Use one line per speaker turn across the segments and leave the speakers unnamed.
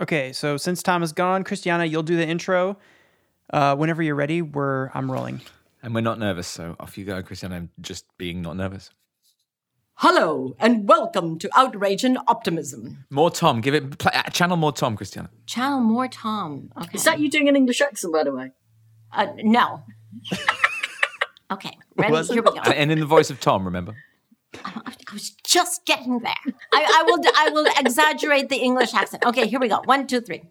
Okay, so since Tom is gone, Christiana, you'll do the intro. Uh, whenever you're ready, we're I'm rolling.
And we're not nervous, so off you go, Christiana. I'm just being not nervous.
Hello and welcome to Outrage and Optimism.
More Tom. Give it play, uh, channel more Tom, Christiana.
Channel more Tom. Okay.
Is that you doing an English accent, by the way?
Uh, no. okay, ready? Here we go.
And, and in the voice of Tom, remember?
I was just getting there. I, I will. I will exaggerate the English accent. Okay, here we go. One, two, three.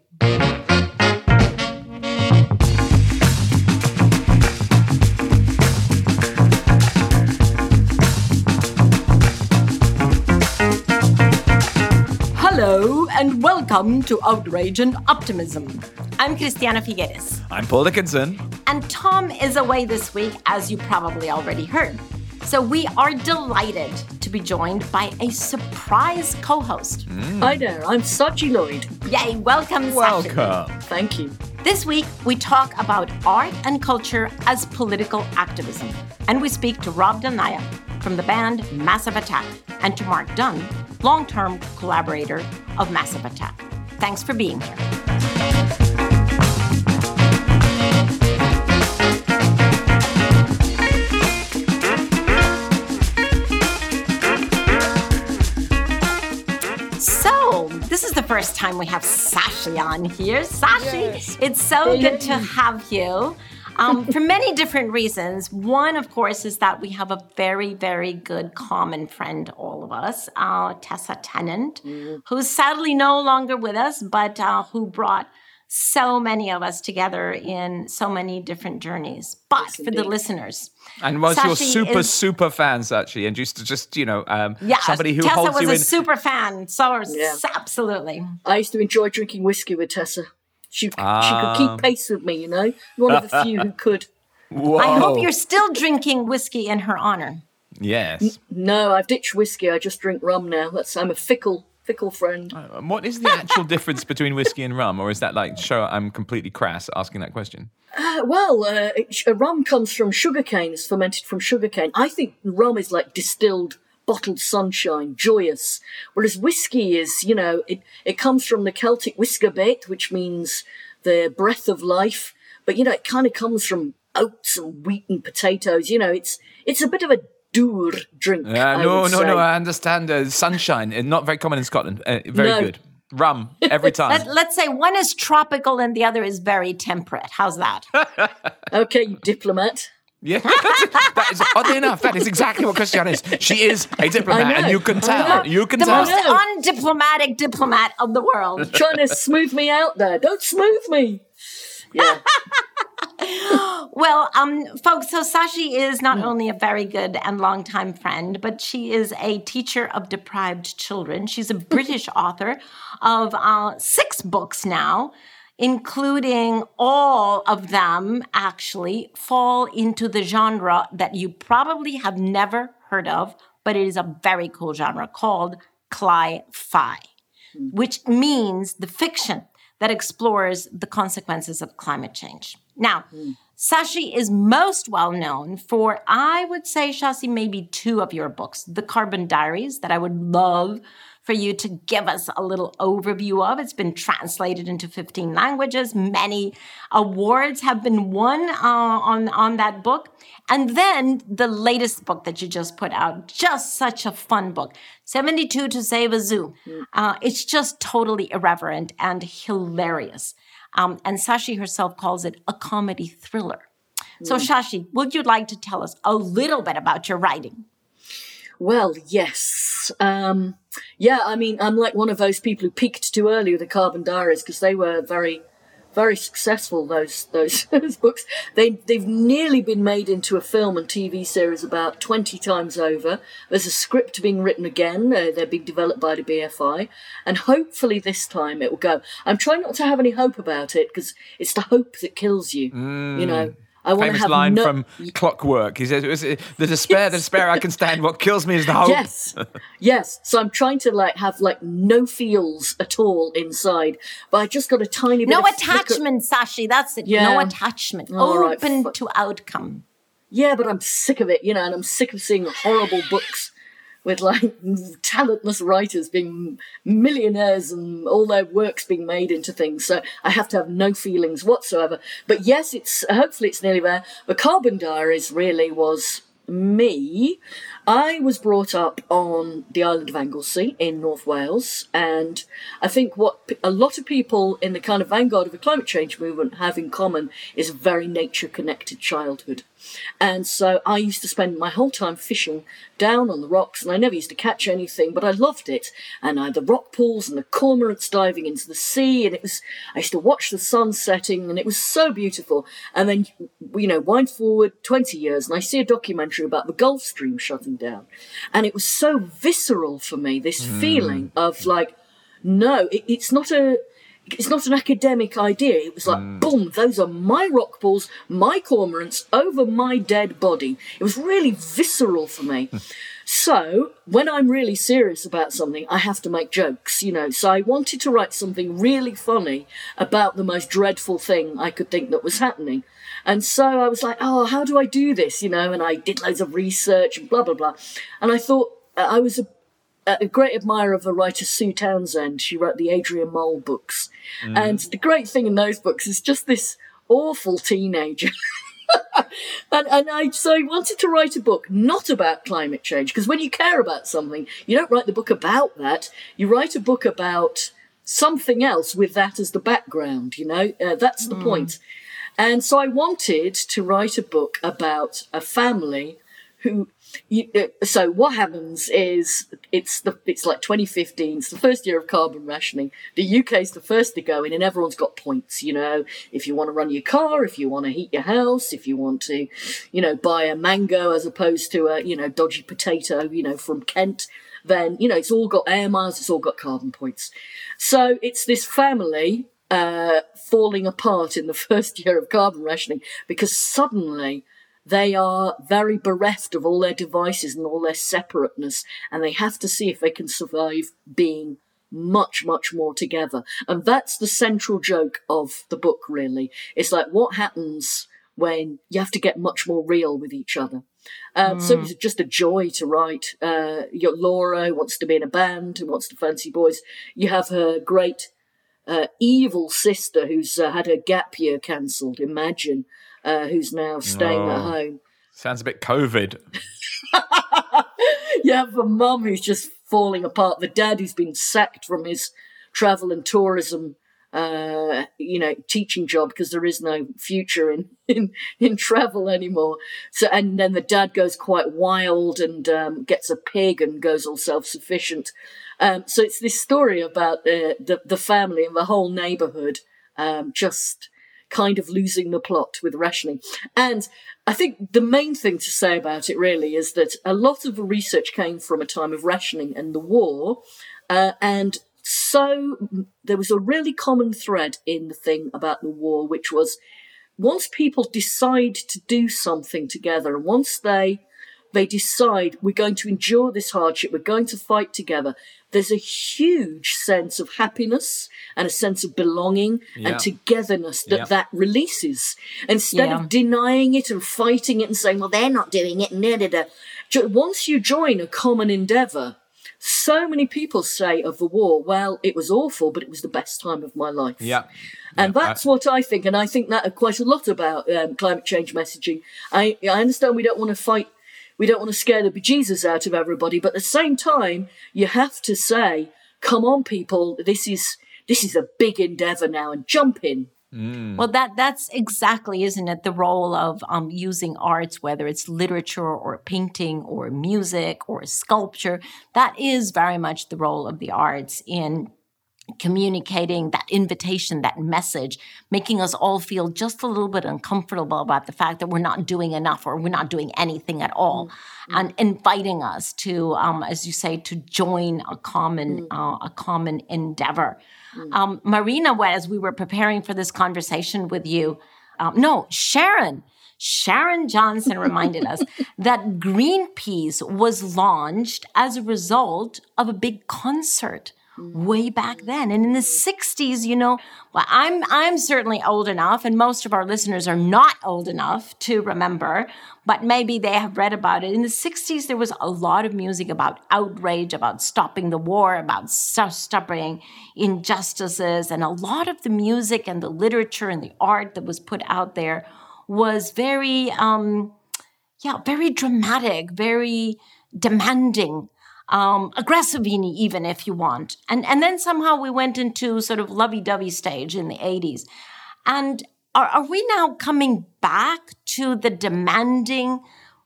Hello and welcome to Outrage and Optimism. I'm Christiana Figueres.
I'm Paul Dickinson.
And Tom is away this week, as you probably already heard. So we are delighted to be joined by a surprise co host. Mm.
Hi there, I'm Saci Lloyd.
Yay, welcome, Saci.
Welcome.
Thank you.
This week, we talk about art and culture as political activism. And we speak to Rob Del Naja from the band Massive Attack and to Mark Donne, long term collaborator of Massive Attack. Thanks for being here. First time we have Saci on here. Saci, it's so good to have you. Um, for many different reasons. One, of course, is that we have a very, very good common friend, all of us, uh, Tessa Tennant, who's sadly no longer with us, but uh, who brought so many of us together in so many different journeys. But for the listeners,
And was your super,
is-
super fans, actually, and used to just, you know, um,
yeah,
somebody who
Tessa
holds
was
you
a
in.
super fan. So
Yeah.
absolutely.
I used to enjoy drinking whiskey with Tessa. She, she could
Ah.
keep pace with me, you know? One of the few who could.
Whoa.
I hope you're still drinking whiskey in her honor.
Yes.
No, I've ditched whiskey, I just drink rum now. That's I'm a fickle, fickle friend.
And what is the actual difference between whiskey and rum? Or is that like, show I'm completely crass asking that question?
Uh, well, uh, it- uh, rum comes from sugarcane, it's fermented from sugarcane. I think rum is like distilled, bottled sunshine, joyous. Whereas whiskey is, you know, it, it comes from the Celtic uisge beatha, which means the breath of life. But, you know, it kind of comes from oats and wheat and potatoes. You know, it's it's a bit of a dour drink.
Uh, no, no,
say.
no, I understand. Uh, sunshine, uh, not very common in Scotland. Uh, very
No.
good. Rum, every time.
Let, let's say one is tropical and the other is very temperate. How's that?
Okay, you diplomat.
Yeah, that's it. that is oddly enough. That is exactly what Christiana is. She is a diplomat, and you can tell. You can
the
tell.
The
most
undiplomatic diplomat of the world.
Trying to smooth me out there. Don't smooth me. Yeah.
Well, um, folks, so Saci is not only a very good and longtime friend, but she is a teacher of deprived children. She's a British author of uh, six books now, including all of them actually fall into the genre that you probably have never heard of, but it is a very cool genre called Cli-Fi which means the fiction that explores the consequences of climate change. Now, hmm. Saci is most well known for, I would say, Shasi, maybe two of your books The Carbon Diaries, that I would love for you to give us a little overview of. It's been translated into 15 languages. Many awards have been won uh, on, on that book. And then the latest book that you just put out, just such a fun book 72 to Save a Zoo. Uh, it's just totally irreverent and hilarious. Um, and Saci herself calls it a comedy thriller. So, Shashi, would you like to tell us a little bit about your writing?
Well, yes. Um, yeah, I mean, I'm like one of those people who peaked too early with the Carbon Diaries because they were very, very successful. Those those, those books. They they've nearly been made into a film and TV series about twenty times over. There's a script being written again. Uh, they're being developed by the BFI, and hopefully this time it will go. I'm trying not to have any hope about it because it's the hope that kills you. You know. I want to
Famous
have
line
no-
from Clockwork. He says, "It was, "The despair, the despair I can stand. What kills me is the hope."
Yes, yes. So I'm trying to like have like no feels at all inside, but I just got a tiny bit.
No
of flicker-
attachment, Sashi. That's it. No attachment.
All right,
Open
fu-
to outcome.
Yeah, but I'm sick of it, you know, and I'm sick of seeing horrible books with like talentless writers being millionaires and all their works being made into things. So I have to have no feelings whatsoever. But yes, it's hopefully it's nearly there. The Carbon Diaries really was me, I was brought up on the island of Anglesey in North Wales, and I think what a lot of people in the kind of vanguard of the climate change movement have in common is a very nature connected childhood. And so I used to spend my whole time fishing down on the rocks, and I never used to catch anything, but I loved it. And I had the rock pools and the cormorants diving into the sea, and it was, I used to watch the sun setting, and it was so beautiful. And then, you know, wind forward 20 years, and I see a documentary about the Gulf Stream shutting down. And it was so visceral for me, this mm. feeling of like, no, it, it's not a, it's not an academic idea. It was like, mm. boom, those are my rock balls, my cormorants over my dead body. It was really visceral for me. so when I'm really serious about something, I have to make jokes, you know. So I wanted to write something really funny about the most dreadful thing I could think that was happening. And so I was like, oh, how do I do this, you know? And I did loads of research and blah, blah, blah. And I thought, uh, I was a a great admirer of the writer Sue Townsend. She wrote the Adrian Mole books. Mm. And the great thing in those books is just this awful teenager. and, and I so I wanted to write a book not about climate change because when you care about something, you don't write the book about that. You write a book about something else with that as the background. You know, uh, that's the mm. point. And so I wanted to write a book about a family who you, uh, so what happens is it's the it's like 2015 it's the first year of carbon rationing. The uk is the first to go in and everyone's got points you know. If you want to run your car if you want to heat your house if you want to you know buy a mango as opposed to a you know dodgy potato you know from kent then you know it's all got air miles it's all got carbon points. So it's this family uh, falling apart in the first year of carbon rationing because suddenly they are very bereft of all their devices and all their separateness, and they have to see if they can survive being much, much more together. And that's the central joke of the book, really. It's like what happens when you have to get much more real with each other. Um, mm. So it's just a joy to write. Uh, your Laura wants to be in a band and wants to fancy boys. You have her great uh, evil sister who's uh, had her gap year cancelled. Imagine uh, who's now staying oh, at home.
Sounds a bit COVID.
you have a mum who's just falling apart. The dad who's been sacked from his travel and tourism, uh, you know, teaching job because there is no future in, in in travel anymore. So, and then the dad goes quite wild and um, gets a pig and goes all self sufficient. Um, so it's this story about uh, the the family and the whole neighborhood um, just kind of losing the plot with rationing. And I think the main thing to say about it really is that a lot of the research came from a time of rationing and the war. Uh, and so there was a really common thread in the thing about the war, which was once people decide to do something together, and once they they decide we're going to endure this hardship, we're going to fight together, there's a huge sense of happiness and a sense of belonging yeah. and togetherness that yeah. that releases. Instead yeah. of denying it and fighting it and saying, well, they're not doing it, da, da, da. once you join a common endeavor, so many people say of the war, well, it was awful, but it was the best time of my life.
Yeah.
And yeah, that's I, what I think. And I think that quite a lot about um, climate change messaging. I, I understand we don't want to fight we don't want to scare the bejesus out of everybody, but at the same time, you have to say, come on, people, this is this is a big endeavor now and jump in.
Mm. Well, that that's exactly, isn't it, the role of um, using arts, whether it's literature or painting or music or sculpture. That is very much the role of the arts in communicating that invitation, that message, making us all feel just a little bit uncomfortable about the fact that we're not doing enough or we're not doing anything at all, mm-hmm. and inviting us to, um, as you say, to join a common mm-hmm. uh, a common endeavor. Mm-hmm. Um, Marina, as we were preparing for this conversation with you, um, no, Sharon. Sharon Johnson reminded us that Greenpeace was launched as a result of a big concert way back then. And in the 60s, you know, well, I'm I'm certainly old enough, and most of our listeners are not old enough to remember, but maybe they have read about it. In the 60s, there was a lot of music about outrage, about stopping the war, about stopping injustices, and a lot of the music and the literature and the art that was put out there was very um, yeah, very dramatic, very demanding um, aggressive even if you want. And and then somehow we went into sort of lovey-dovey stage in the 80s. And are, are we now coming back to the demanding,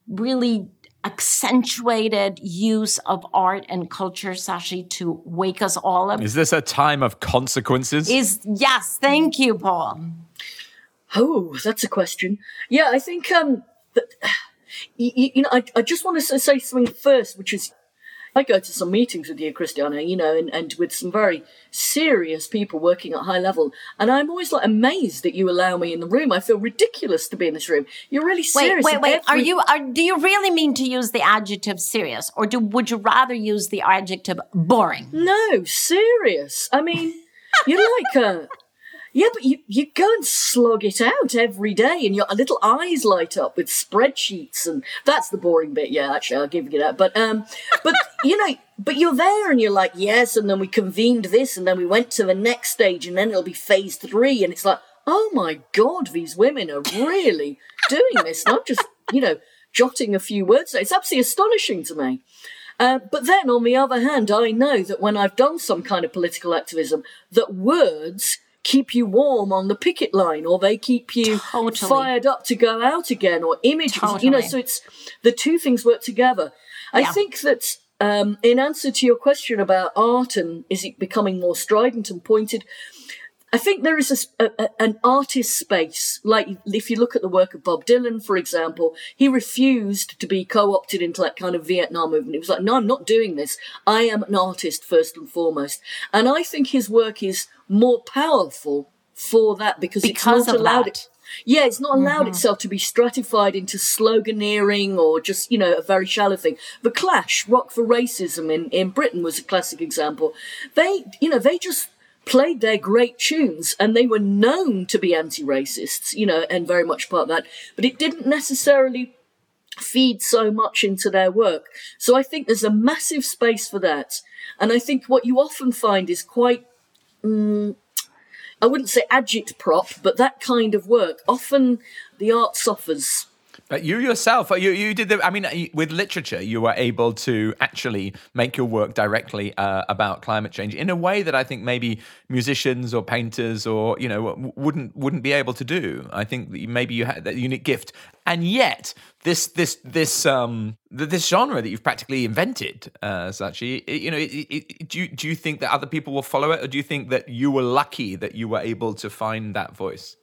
really accentuated use of art and culture, Saci, to wake us all up?
Is this a time of consequences?
Is yes, thank you, Paul.
Oh, that's a question. Yeah, I think um, that, you, you know, I, I just want to say something first, which is I go to some meetings with you, Christiana, you know, and, and with some very serious people working at high level. And I'm always like amazed that you allow me in the room. I feel ridiculous to be in this room. You're really serious.
Wait, wait, wait. Every- are you, are, do you really mean to use the adjective serious or do, would you rather use the adjective boring?
No, serious. I mean, you're like a, yeah, but you, you go and slog it out every day and your little eyes light up with spreadsheets and that's the boring bit. Yeah, actually, I'll give you that. But, um, but, you know, but you're there and you're like, yes. And then we convened this and then we went to the next stage and then it'll be phase three. And it's like, oh my God, these women are really doing this. Not just, you know, jotting a few words. It's absolutely astonishing to me. Uh, but then on the other hand, I know that when I've done some kind of political activism, that words keep you warm on the picket line or they keep you totally. fired up to go out again or images totally. you know so it's the two things work together i yeah. think that um, in answer to your question about art and is it becoming more strident and pointed I think there is a, a, an artist space. Like if you look at the work of Bob Dylan, for example, he refused to be co-opted into that kind of Vietnam movement. He was like, no, I'm not doing this. I am an artist first and foremost. And I think his work is more powerful for that because, because it's not allowed it. Yeah, it's not allowed mm-hmm. itself to be stratified into sloganeering or just, you know, a very shallow thing. The Clash, Rock for Racism in, in Britain was a classic example. They, you know, they just played their great tunes and they were known to be anti-racists, you know, and very much part of that, but it didn't necessarily feed so much into their work. So I think there's a massive space for that. And I think what you often find is quite mm, I wouldn't say agitprop, but that kind of work. Often the art suffers
you yourself, you you did the. I mean, with literature, you were able to actually make your work directly uh, about climate change in a way that I think maybe musicians or painters or you know wouldn't wouldn't be able to do. I think maybe you had that unique gift, and yet this this this um this genre that you've practically invented, uh, Saci, you know, it, it, do you, do you think that other people will follow it, or do you think that you were lucky that you were able to find that voice?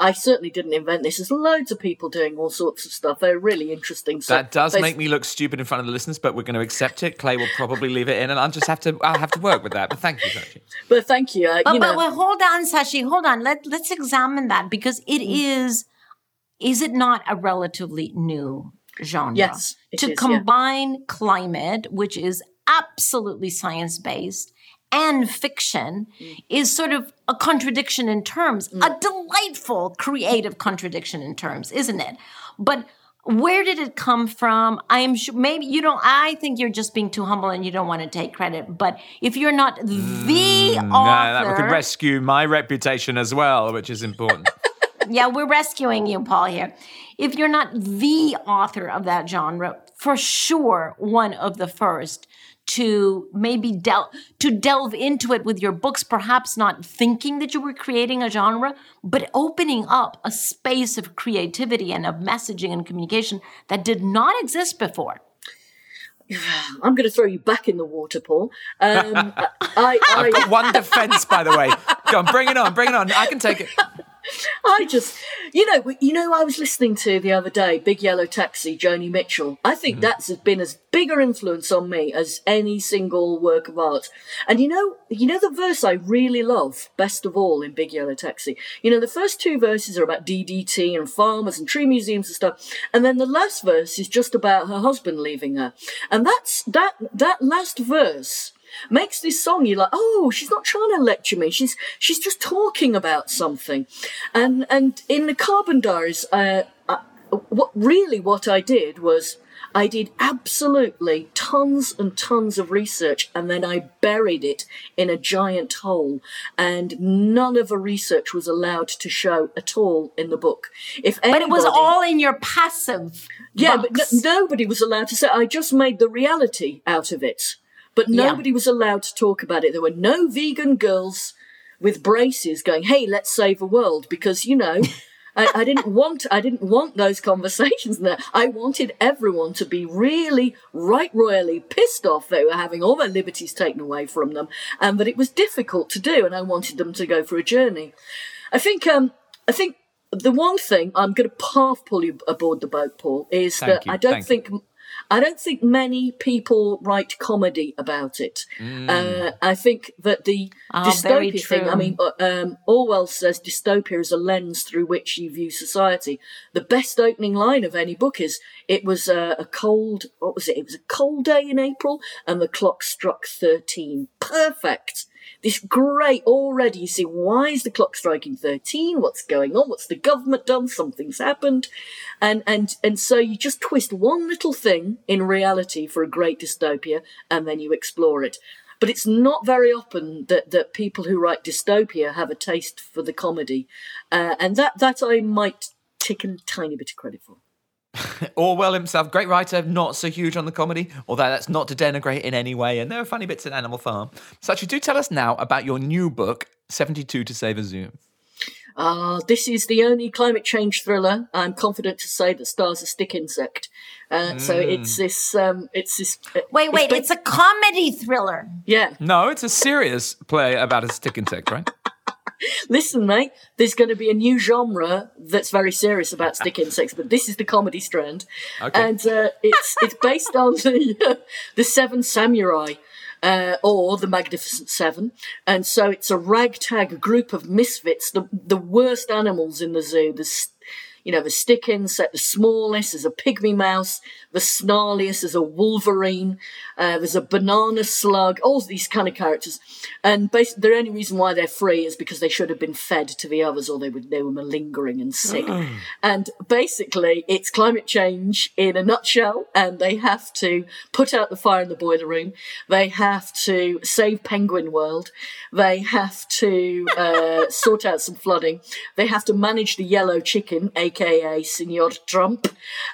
I certainly didn't invent this. There's loads of people doing all sorts of stuff. They're really interesting.
So that does make me look stupid in front of the listeners, but we're going to accept it. Clay will probably leave it in, and I'll just have to. I'll have to work with that. But thank you, Saci.
But thank you. Uh,
but,
you
but, but hold on, Saci. Hold on. Let Let's examine that because it mm. is. Is it not a relatively new genre?
Yes.
to
is,
combine
yeah.
climate, which is absolutely science based, and fiction mm. is sort of a contradiction in terms, mm. a delightful creative contradiction in terms, isn't it? But where did it come from? I am sure maybe you don't. I think you're just being too humble and you don't want to take credit. But if you're not the mm, author,
no, that could rescue my reputation as well, which is important.
yeah, we're rescuing you, Paul. Here, if you're not the author of that genre, for sure, one of the first to maybe del- to delve into it with your books perhaps not thinking that you were creating a genre but opening up a space of creativity and of messaging and communication that did not exist before
I'm going to throw you back in the water, Paul. Um, I,
have got one defense, by the way. Go on, bring it on, bring it on. I can take it.
I just, you know, you know, I was listening to the other day, Big Yellow Taxi, Joni Mitchell. I think mm. that's been as bigger influence on me as any single work of art. And you know, you know the verse I really love, best of all, in Big Yellow Taxi. You know, the first two verses are about DDT and farmers and tree museums and stuff, and then the last verse is just about her husband leaving her. And that's that that last verse makes this song. You're like, oh, she's not trying to lecture me. She's she's just talking about something. And and in the Carbon Diaries, uh, I, what really what I did was I did absolutely tons and tons of research and then I buried it in a giant hole and none of the research was allowed to show at all in the book. If anybody,
But it was all in your passive.
yeah, but
box.
n- nobody was allowed to say. I just made the reality out of it, but
Yeah.
nobody was allowed to talk about it. There were no vegan girls with braces going, "Hey, let's save the world," because you know. I, I didn't want I didn't want those conversations there. I wanted everyone to be really right royally pissed off they were having all their liberties taken away from them and that it was difficult to do and I wanted them to go for a journey. I think um I think the one thing I'm going to half pull you aboard the boat, Paul, is
Thank
that
you,
I don't
thank you.
Think I don't think many people write comedy about it. Uh, I think that the
Ah, very
dystopia thing. I mean, uh, um, Orwell says dystopia is a lens through which you view society. The best opening line of any book is it was uh, a cold. What was it? It was a cold day in April, and the clock struck thirteen. Perfect. This great already. You see, why is the clock striking thirteen? What's going on? What's the government done? Something's happened, and and and so you just twist one little thing in reality for a great dystopia, and then you explore it. But it's not very often that, that people who write dystopia have a taste for the comedy, uh, and that that I might take a tiny bit of credit for.
Orwell himself, great writer, not so huge on the comedy, although that's not to denigrate in any way. And there are funny bits in Animal Farm. So, actually, do tell us now about your new book, 72 to Save a Zoo.
Uh, this is the only climate change thriller I'm confident to say that stars a stick insect. Uh, So it's this, um, it's this. uh,
Wait, wait,
ba-
it's a comedy thriller.
yeah.
No, it's a serious play about a stick insect, right?
Listen, mate, there's going to be a new genre that's very serious about stick insects, but this is the comedy strand,
Okay.
and uh, it's it's based on the the Seven Samurai. Uh, or the Magnificent Seven, and so it's a ragtag group of misfits, the the worst animals in the zoo. The you know the stick insect, the smallest is a pygmy mouse, the snarliest is a wolverine. Uh, there's a banana slug. All these kind of characters, and basically the only reason why they're free is because they should have been fed to the others, or they would they were malingering and sick. and basically, it's climate change in a nutshell, and they have to put out the fire in the boiler room. They have to save Penguin World. They have to uh, sort out some flooding. They have to manage the yellow chicken, aka Senor Trump,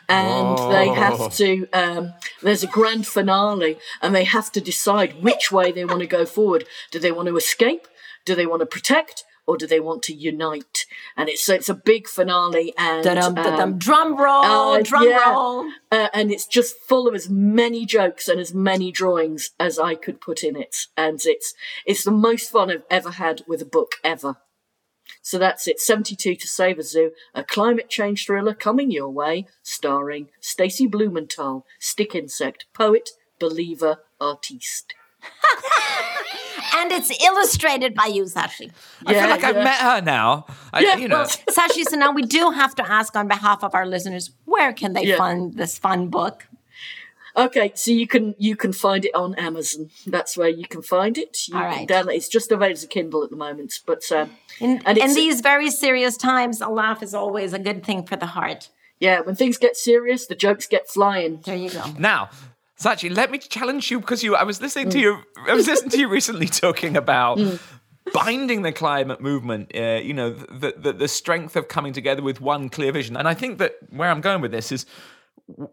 and they have to. Um, there's a grand finale, and they have to decide which way they want to go forward. Do they want to escape? Do they want to protect? Or do they want to unite? And it's so it's a big finale, and
Da-dum,
um,
da-dum. Drum roll,
uh,
drum
yeah.
roll.
uh, and it's just full of as many jokes and as many drawings as I could put in it, and it's it's the most fun I've ever had with a book ever. So that's it. Seventy-two to Save a Zoo, a climate change thriller coming your way, starring Stacey Blumenthal, stick insect, poet, believer, artiste.
And it's illustrated by you, Saci.
I feel
Yeah,
like I've met her now. I,
Yeah,
you know,
well,
Saci, so now we do have to ask on behalf of our listeners, where can they
Yeah.
find this fun book?
Okay, so you can you can find it on Amazon. That's where you can find it. You
All
can
right.
download- It's just available as a Kindle at the moment, but um,
In,
And
in these very serious times, a laugh is always a good thing for the heart.
yeah, when things get serious, the jokes get flying.
There you go.
Now, Saci, let me challenge you because you. I was listening to you. I was listening to you recently talking about binding the climate movement. Uh, you know, the, the the strength of coming together with one clear vision. And I think that where I'm going with this is.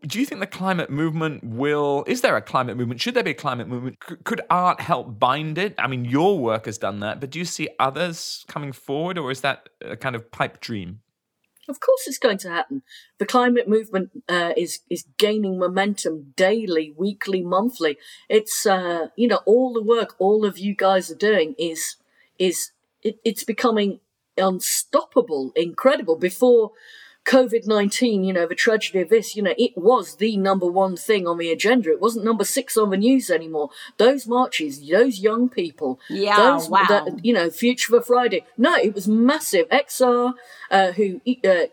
Do you think the climate movement will? Is there a climate movement? Should there be a climate movement? C- Could art help bind it? I mean, your work has done that, but do you see others coming forward, or is that a kind of pipe dream?
Of course, it's going to happen. The climate movement uh, is is gaining momentum daily, weekly, monthly. It's uh, you know all the work all of you guys are doing is is it, it's becoming unstoppable, incredible. Before COVID nineteen, you know the tragedy of this, you know it was the number one thing on the agenda. It wasn't number six on the news anymore. Those marches, those young people,
Yeah,
those,
wow.
that- you know, Future for Friday. No, it was massive. XR, uh, who uh,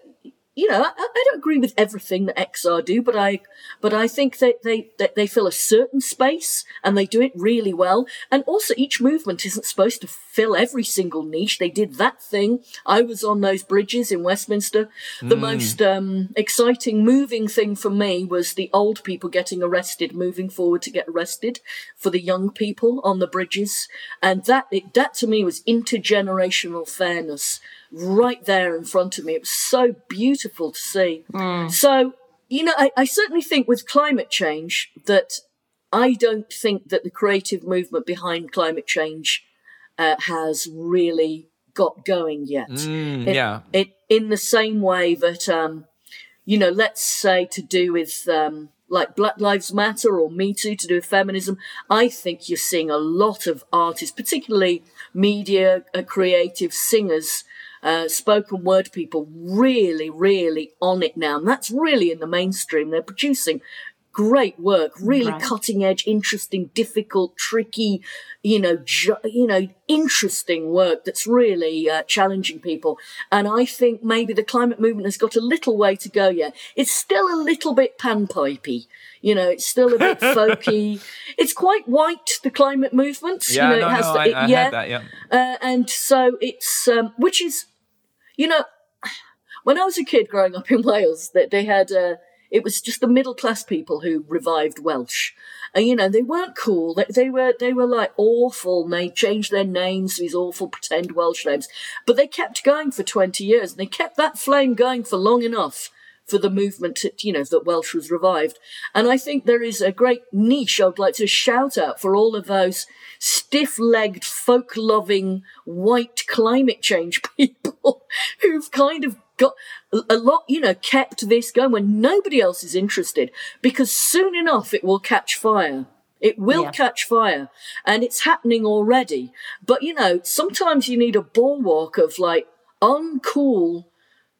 you know, I, I, don't agree with everything that XR do, but I, but I think that they, that they fill a certain space and they do it really well. And also each movement isn't supposed to fill every single niche. They did that thing. I was on those bridges in Westminster. The mm. most, um, exciting moving thing for me was the old people getting arrested, moving forward to get arrested for the young people on the bridges. And that, it, that to me was intergenerational fairness right there in front of me. It was so beautiful to see. Mm. So, you know, I, I certainly think with climate change that I don't think that the creative movement behind climate change uh, has really got going yet.
Mm,
it,
yeah.
It, in the same way that, um, you know, let's say to do with, um, like Black Lives Matter or Me Too to do with feminism, I think you're seeing a lot of artists, particularly media, uh, creative singers, uh, spoken word people really, really on it now. And that's really in the mainstream. They're producing great work, really right. cutting edge, interesting, difficult, tricky, you know, ju- you know, interesting work that's really uh, challenging people. And I think maybe the climate movement has got a little way to go yet. It's still a little bit panpipey. You know, it's still a bit folky. It's quite white, the climate movement.
Yeah,
you
know,
it has
no,
the,
I,
it,
I
yeah.
that, yeah.
Uh, and so it's, um, which is, you know, when I was a kid growing up in Wales, that they had, uh, it was just the middle class people who revived Welsh. And, you know, they weren't cool. They, they were, they were like awful. And they changed their names to these awful pretend Welsh names. But they kept going for 20 years and they kept that flame going for long enough for the movement to, you know, that Welsh was revived. And I think there is a great niche I'd like to shout out for all of those stiff legged, folk loving, white climate change people who've kind of got a lot, you know, kept this going when nobody else is interested because soon enough it will catch fire. It will yeah. catch fire and it's happening already. But you know, sometimes you need a bulwark of like uncool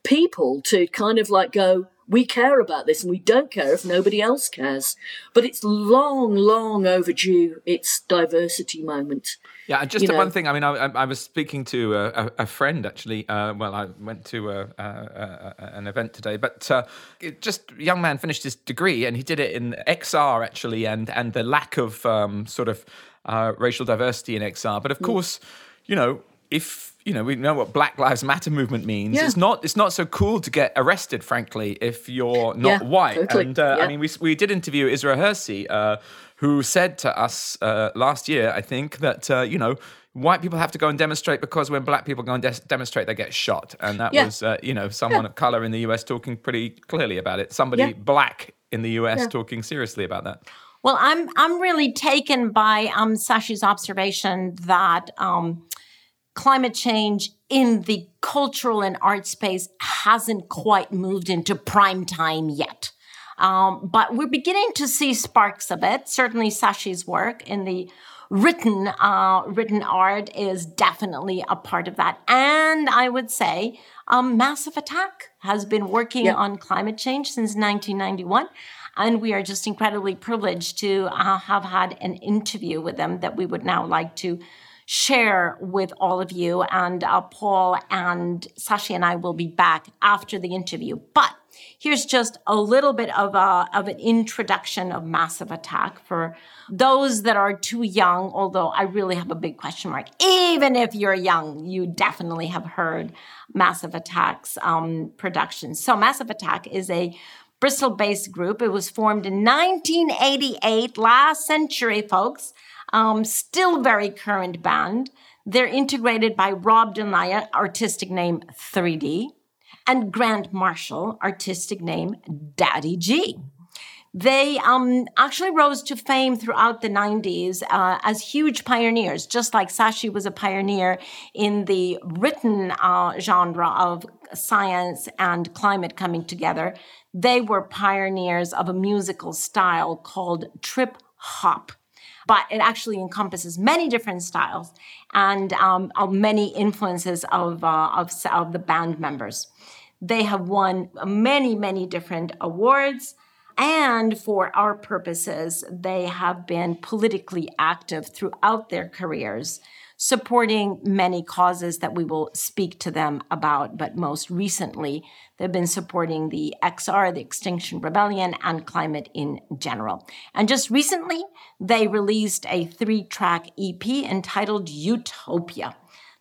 people to kind of like go, we care about this and we don't care if nobody else cares. But it's long, long overdue. It's diversity moment.
Yeah, just you know. one thing. I mean, I, I was speaking to a, a friend actually. Uh, well, I went to a, a, an event today, but uh, just young man finished his degree and he did it in XR actually, and and the lack of um, sort of uh, racial diversity in XR. But of mm. course, you know, if you know we know what Black Lives Matter movement means, yeah. it's not it's not so cool to get arrested, frankly, if you're not
yeah,
white.
Totally.
And uh,
yeah.
I mean, we we did interview Isra Hirsi, uh, who said to us uh, last year, I think that uh, you know white people have to go and demonstrate because when black people go and de- demonstrate, they get shot. And that was, uh, you know, someone yeah. of color in the US talking pretty clearly about it. Somebody yeah. black in the US yeah. talking seriously about that.
Well, I'm I'm really taken by um, Saci's observation that um, climate change in the cultural and art space hasn't quite moved into prime time yet. Um, but we're beginning to see sparks of it. Certainly, Saci's work in the written uh, written art is definitely a part of that. And I would say, um, Massive Attack has been working yep. on climate change since 1991. And we are just incredibly privileged to uh, have had an interview with them that we would now like to share with all of you. And uh, Paul and Sashi and I will be back after the interview. But here's just a little bit of, a, of an introduction of Massive Attack for those that are too young, although I really have a big question mark. Even if you're young, you definitely have heard Massive Attack's um, production. So, Massive Attack is a Bristol based group. It was formed in 1988, last century, folks um, still very current band. They're integrated by Rob Del Naja, artistic name 3D, and Grant Marshall, artistic name Daddy G. They um, actually rose to fame throughout the 90s uh, as huge pioneers, just like Saci was a pioneer in the written uh, genre of science and climate coming together. They were pioneers of a musical style called trip hop but it actually encompasses many different styles and um, many influences of, uh, of, of the band members. They have won many, many different awards. And for our purposes, they have been politically active throughout their careers. Supporting many causes that we will speak to them about. But most recently, they've been supporting the XR, the Extinction Rebellion, and climate in general. And just recently, they released a three track EP entitled Eutopia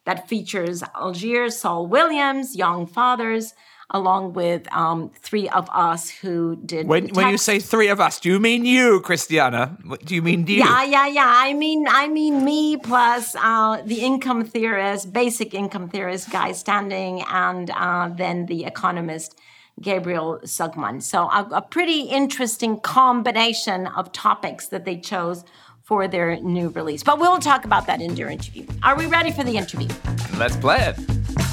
that features Algiers, Saul Williams, Young Fathers, along with um, three of us who did.
When, when you say three of us, do you mean you, Christiana? Do you mean you?
Yeah, yeah, yeah. I mean, I mean me plus uh, the income theorist, basic income theorist Guy Standing, and uh, then the economist. Gabriel Zucman. So, a, a pretty interesting combination of topics that they chose for their new release. But we'll talk about that in their interview. Are we ready for the interview?
Let's play it.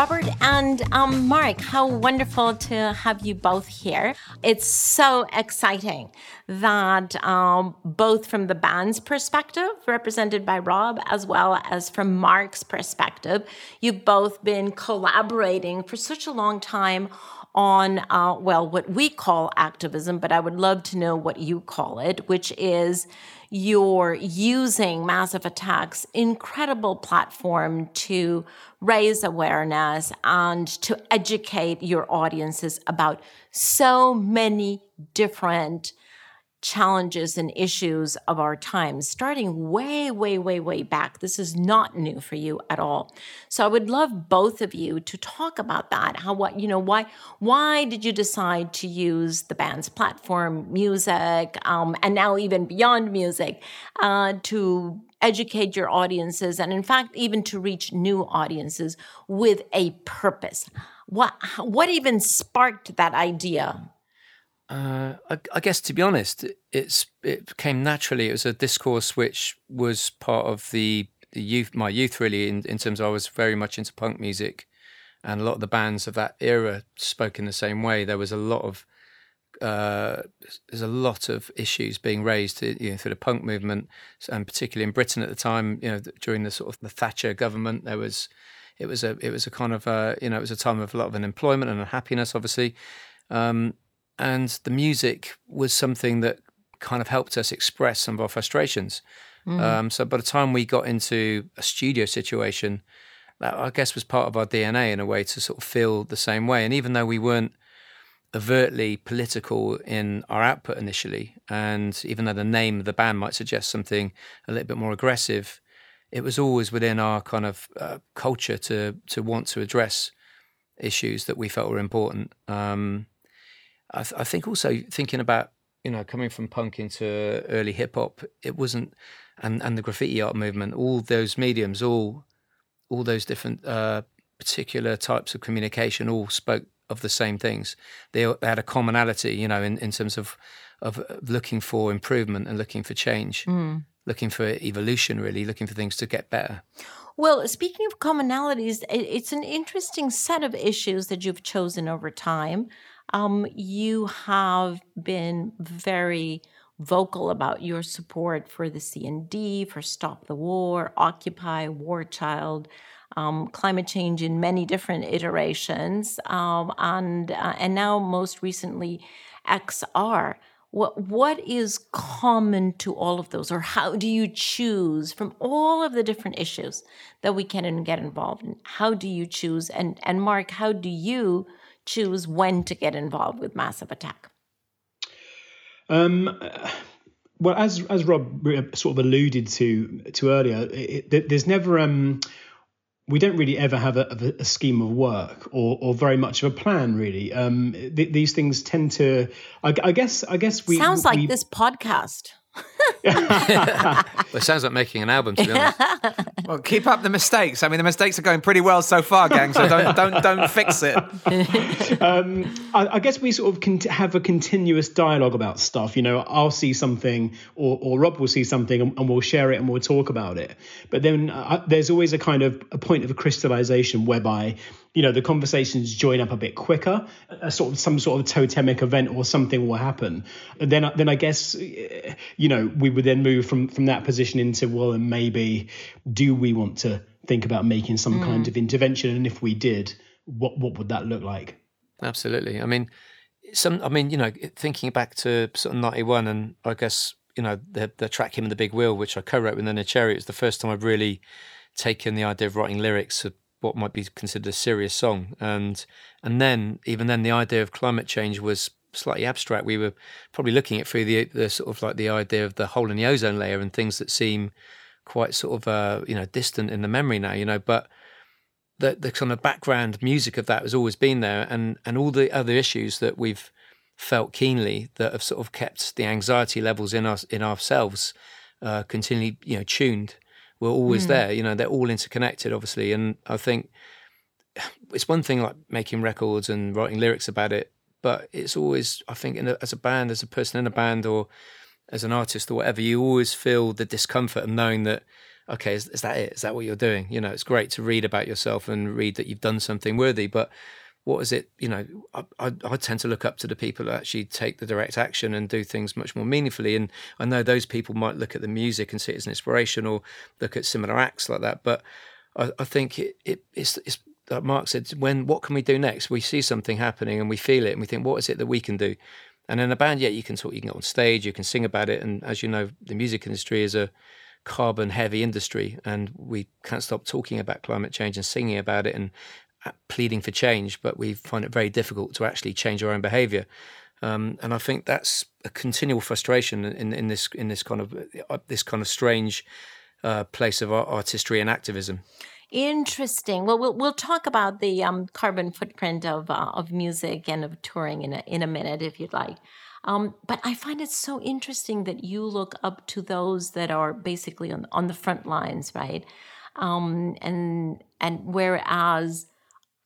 Robert and um, Mark, how wonderful to have you both here. It's so exciting that um, both from the band's perspective, represented by Rob, as well as from Mark's perspective, you've both been collaborating for such a long time on, uh, well, what we call activism, but I would love to know what you call it, which is you're using massive attacks incredible platform to raise awareness and to educate your audiences about so many different challenges and issues of our times, starting way, way, way, way back. This is not new for you at all. So I would love both of you to talk about that. How what you know why why did you decide to use the band's platform, music, um, and now even beyond music, uh, to educate your audiences and in fact even to reach new audiences with a purpose what what even sparked that idea
uh, I, I, guess to be honest, it's it came naturally. It was a discourse which was part of the, the youth, my youth really, in, in terms of I was very much into punk music, and a lot of the bands of that era spoke in the same way. There was a lot of uh, there's a lot of issues being raised you know, through the punk movement, and particularly in Britain at the time. You know, during the sort of the Thatcher government, there was it was a it was a kind of a, you know it was a time of a lot of unemployment and unhappiness, obviously. Um, and the music was something that kind of helped us express some of our frustrations. Mm. Um, so by the time we got into a studio situation, that I guess was part of our DNA in a way to sort of feel the same way. And even though we weren't overtly political in our output initially, and even though the name of the band might suggest something a little bit more aggressive, it was always within our kind of uh, culture to to want to address issues that we felt were important. Um, I, th- I think also thinking about you know coming from punk into early hip hop, it wasn't and and the graffiti art movement, all those mediums, all all those different uh, particular types of communication, all spoke of the same things. They, they had a commonality, you know, in, in terms of of looking for improvement and looking for change, mm. looking for evolution, really, looking for things to get better.
Well, speaking of commonalities, it's an interesting set of issues that you've chosen over time. Um, you have been very vocal about your support for the CND, for Stop the War, Occupy, War Child, um, climate change in many different iterations, um, and uh, and now most recently, XR. What what is common to all of those, or how do you choose from all of the different issues that we can get involved in? How do you choose? And and Mark, how do you choose when to get involved with massive attack?
Um, well, as as Rob sort of alluded to to earlier, it, it, there's never um, we don't really ever have a, a, scheme of work or, or very much of a plan really um, th- these things tend to I, I, guess i guess we
sounds like
we,
this podcast
well, it sounds like making an album, to be honest.
well, keep up the mistakes. I mean, the mistakes are going pretty well so far, gang. So don't don't don't fix it.
Um, I, I, guess we sort of con- have a continuous dialogue about stuff. You know, I'll see something, or, or Rob will see something, and, and we'll share it and we'll talk about it. But then uh, there's always a kind of a point of crystallization whereby you know the conversations join up a bit quicker a sort of some sort of totemic event or something will happen and then then i guess you know we would then move from from that position into well and maybe do we want to think about making some mm. kind of intervention and if we did what what would that look like
absolutely i mean some. I mean, you know, thinking back to sort of '91, and I guess you know the the track "Hymn of the Big Wheel," which I co-wrote with Neneh Cherry. It was the first time I've really taken the idea of writing lyrics of what might be considered a serious song, and and then even then the idea of climate change was slightly abstract. We were probably looking at through the the sort of like the idea of the hole in the ozone layer and things that seem quite sort of uh, you know distant in the memory now. You know, but the the kind of background music of that has always been there, and and all the other issues that we've felt keenly that have sort of kept the anxiety levels in us in ourselves uh, continually you know tuned were always mm. there. You know, they're all interconnected, obviously, and I think it's one thing like making records and writing lyrics about it, but it's always I think a, as a band, as a person in a band, or as an artist or whatever, you always feel the discomfort of knowing that okay, is, is that it? Is that what you're doing? You know, it's great to read about yourself and read that you've done something worthy, but what is it? You know, I, I, I, tend to look up to the people that actually take the direct action and do things much more meaningfully. And I know those people might look at the music and see it as an inspiration or look at similar acts like that. But I, I think it, it, it's, it's like Mark said, when what can we do next? We see something happening and we feel it and we think, what is it that we can do? And in a band, yeah, you can talk, you can get on stage, you can sing about it. And as you know, the music industry is a carbon heavy industry and we can't stop talking about climate change and singing about it and uh, pleading for change, but we find it very difficult to actually change our own behavior. Um, and I think that's a continual frustration in, in this in this kind of uh, this kind of strange uh, place of artistry and activism.
Interesting. Well, we'll we'll talk about the um, carbon footprint of uh, of music and of touring in a in a minute, if you'd like. Um, but I find it so interesting that you look up to those that are basically on on the front lines, right? Um, and and whereas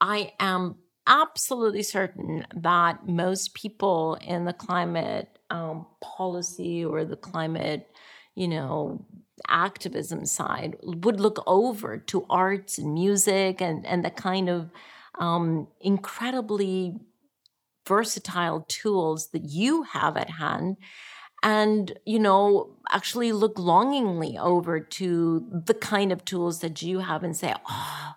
I am absolutely certain that most people in the climate um, policy or the climate, you know, activism side would look over to arts and music and, and the kind of um, incredibly versatile tools that you have at hand and you know actually look longingly over to the kind of tools that you have and say oh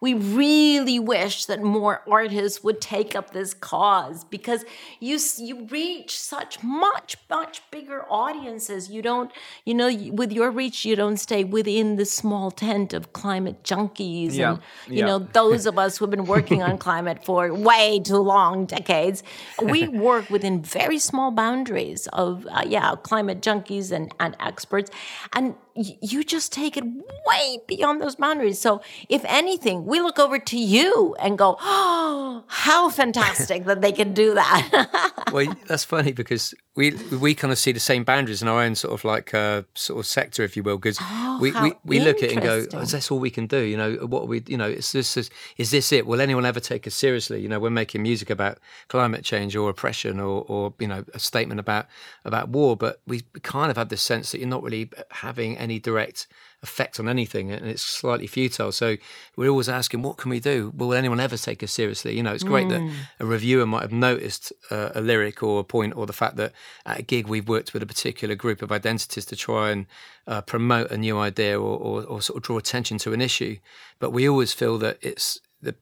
we really wish that more artists would take up this cause because you you reach such much much bigger audiences you don't you know with your reach you don't stay within the small tent of climate junkies yeah. and you yeah. know those of us who've been working on climate for way too long decades we work within very small boundaries of uh, yeah climate junkies and and experts and you just take it way beyond those boundaries. So, if anything, we look over to you and go, "Oh, how fantastic that they can do that!"
well, that's funny because we we kind of see the same boundaries in our own sort of like uh, sort of sector, if you will, because
oh,
we, we, we look at it and go, oh, is this all we can do? You know, what we, you know, is this is, is this it? Will anyone ever take us seriously? You know, we're making music about climate change or oppression or, or you know, a statement about about war, but we kind of have this sense that you're not really having any direct effect on anything and it's slightly futile. So we're always asking, what can we do? Will anyone ever take us seriously? You know, it's great mm. that a reviewer might have noticed uh, a lyric or a point or the fact that at a gig we've worked with a particular group of identities to try and uh, promote a new idea or, or, or sort of draw attention to an issue. But we always feel that it's the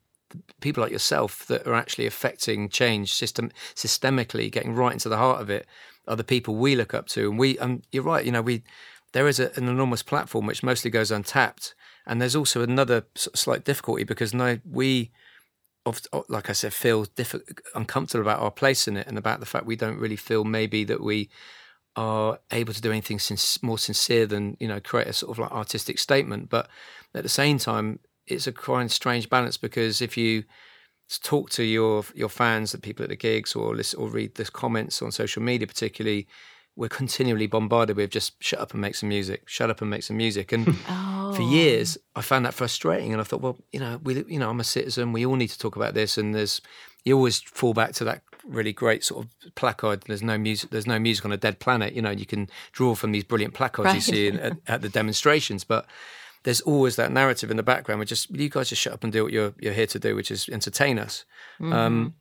people like yourself that are actually affecting change system systemically, getting right into the heart of it, are the people we look up to. And we, and you're right, you know, we there is a, an enormous platform which mostly goes untapped. And there's also another slight difficulty because now we, like I said, feel diff- uncomfortable about our place in it and about the fact we don't really feel maybe that we are able to do anything more sincere than you know create a sort of like artistic statement. But at the same time, it's a quite strange balance because if you talk to your your fans, the people at the gigs, or listen, or read the comments on social media, particularly we're continually bombarded with just shut up and make some music, shut up and make some music. And oh. for years, I found that frustrating. And I thought, well, you know, we, you know, I'm a citizen. We all need to talk about this. And there's, you always fall back to that really great sort of placard. There's no music. There's no music on a dead planet. You know, you can draw from these brilliant placards right. you see at, at, the demonstrations, but there's always that narrative in the background. Which just you guys just shut up and do what you're you're here to do, which is entertain us. Mm-hmm. Um,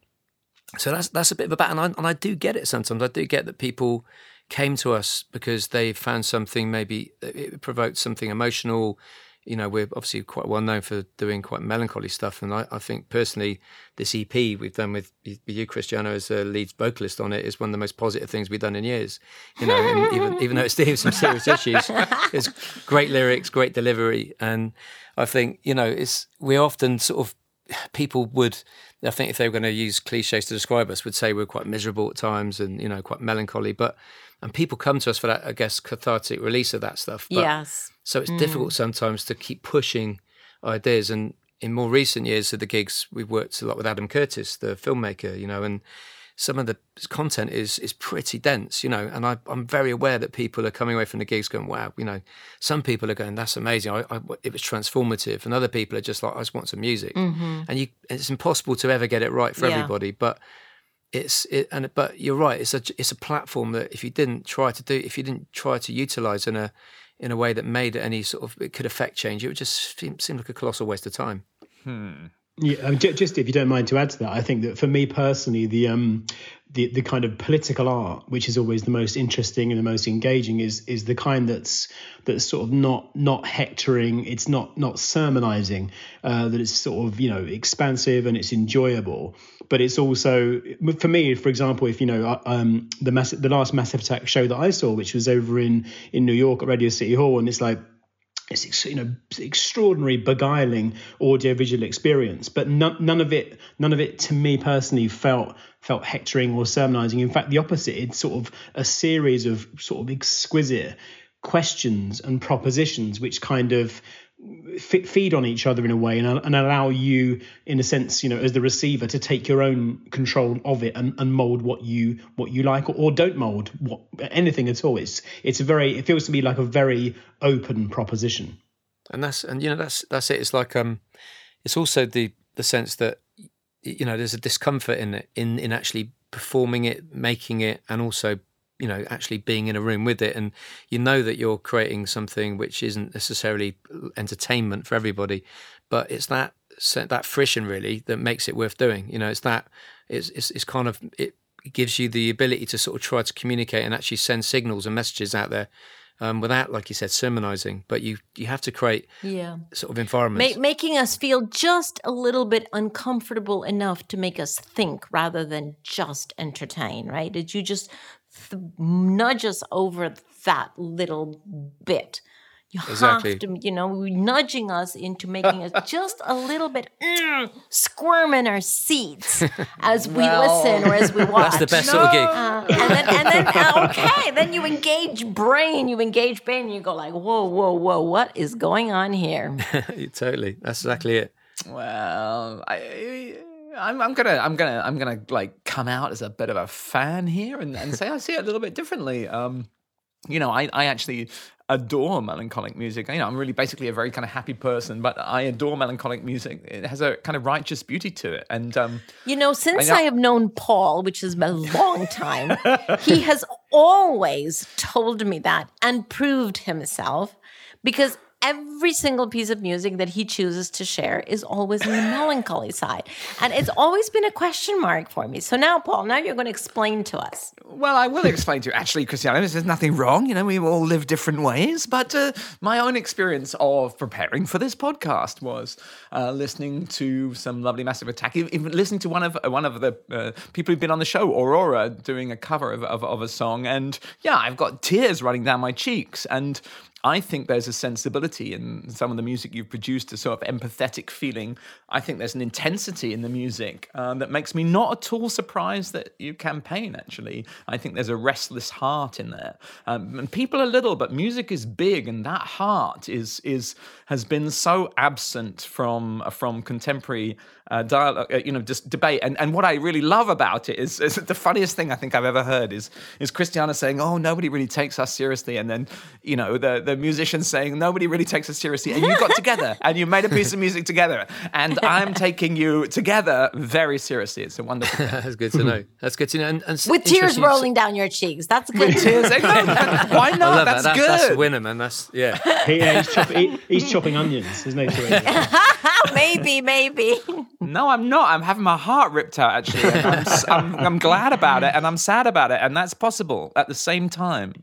so that's that's a bit of a battle, and I, and I do get it sometimes. I do get that people came to us because they found something maybe uh, it provoked something emotional you know, we're obviously quite well known for doing quite melancholy stuff. And I, I think personally, this EP we've done with, with you, Christiana, as a lead vocalist on it, is one of the most positive things we've done in years. You know, even even though it's dealing with some serious issues, it's great lyrics, great delivery, and I think you know, it's we often sort of people would I think if they were going to use cliches to describe us, would say we're quite miserable at times and you know quite melancholy. But and people come to us for that, I guess, cathartic release of that stuff. But,
yes.
So it's mm. difficult sometimes to keep pushing ideas. And in more recent years of the gigs, we've worked a lot with Adam Curtis, the filmmaker, you know, and some of the content is is pretty dense, you know, and I, am very aware that people are coming away from the gigs going, wow, you know, some people are going, that's amazing, I, I, it was transformative, and other people are just like, I just want some music, mm-hmm. and you, it's impossible to ever get it right for yeah. everybody, but it's it, and but you're right, it's a it's a platform that if you didn't try to do, if you didn't try to utilize in a in a way that made any sort of it could affect change, it would just seem, seem like a colossal waste of time.
Hmm. Yeah, just if you don't mind to add to that, I think that for me personally, the um, the the kind of political art, which is always the most interesting and the most engaging, is is the kind that's that's sort of not not hectoring. It's not not sermonizing. Uh, that it's sort of you know expansive and it's enjoyable, but it's also for me, for example, if you know um, the mass, the last Massive Attack show that I saw, which was over in in New York at Radio City Hall, and it's like it's you know extraordinary beguiling audiovisual experience. But none, none of it none of it to me personally felt felt hectoring or sermonizing. In fact the opposite. It's sort of a series of sort of exquisite questions and propositions which kind of feed on each other in a way and, and allow you in a sense you know as the receiver to take your own control of it and, and mold what you what you like or, or don't mold what anything at all. It's it's a very it feels to me like a very open proposition.
And that's and you know that's that's it. It's like um it's also the the sense that you know there's a discomfort in it in in actually performing it making it and also you know actually being in a room with it and you know that you're creating something which isn't necessarily entertainment for everybody but it's that that friction really that makes it worth doing you know it's that it's it's, it's kind of it gives you the ability to sort of try to communicate and actually send signals and messages out there um, without, like you said, sermonizing. But you you have to create yeah sort of environment,
Ma- making us feel just a little bit uncomfortable enough to make us think rather than just entertain. Right? Did you just th- nudge us over that little bit. You exactly. have to, you know, nudging us into making us just a little bit mm, squirm in our seats as we well, listen or as we watch.
That's the best no. sort of gig. Uh,
and then, and then uh, okay, then you engage brain, you engage brain, and you go like, whoa, whoa, whoa, what is going on here?
totally, that's exactly it.
Well, I I'm, I'm, gonna I'm gonna I'm gonna like come out as a bit of a fan here and, and say I see it a little bit differently. Um, you know, I, I actually adore melancholic music. You know, I'm really basically a very kind of happy person, but I adore melancholic music. It has a kind of righteous beauty to it. And um,
you know, since I, I have known Paul, which has been a long time, he has always told me that and proved himself because every single piece of music that he chooses to share is always in the melancholy side. And it's always been a question mark for me. So now, Paul, now you're going to explain to us.
Well, I will explain to you. Actually, Christiana, there's nothing wrong. You know, we all live different ways. But uh, my own experience of preparing for this podcast was uh, listening to some lovely Massive Attack, even listening to one of uh, one of the uh, people who've been on the show, Aurora, doing a cover of, of, of a song. And yeah, I've got tears running down my cheeks. And I think there's a sensibility in some of the music you've produced, a sort of empathetic feeling. I think there's an intensity in the music um, that makes me not at all surprised that you campaign, actually. I think there's a restless heart in there. Um, and people are little, but music is big, and that heart is, is has been so absent from, from contemporary uh, dialogue, uh, you know, just debate. And and what I really love about it is, is, the funniest thing I think I've ever heard is is Christiana saying, "Oh, nobody really takes us seriously," and then you know the the musicians saying, "Nobody really takes us seriously," and you got together and you made a piece of music together, and I'm taking you together very seriously. It's a wonderful.
That's good to know. That's good to know. And, and
with tears rolling down your cheeks, that's good.
With tears, why not? That's,
that.
good.
That's, a winner, man. That's yeah.
he, yeah he's, chop, he, he's chopping onions. There's no
maybe, maybe.
No, I'm not. I'm having my heart ripped out, actually. I'm, I'm, I'm, glad about it and I'm sad about it. And that's possible at the same time.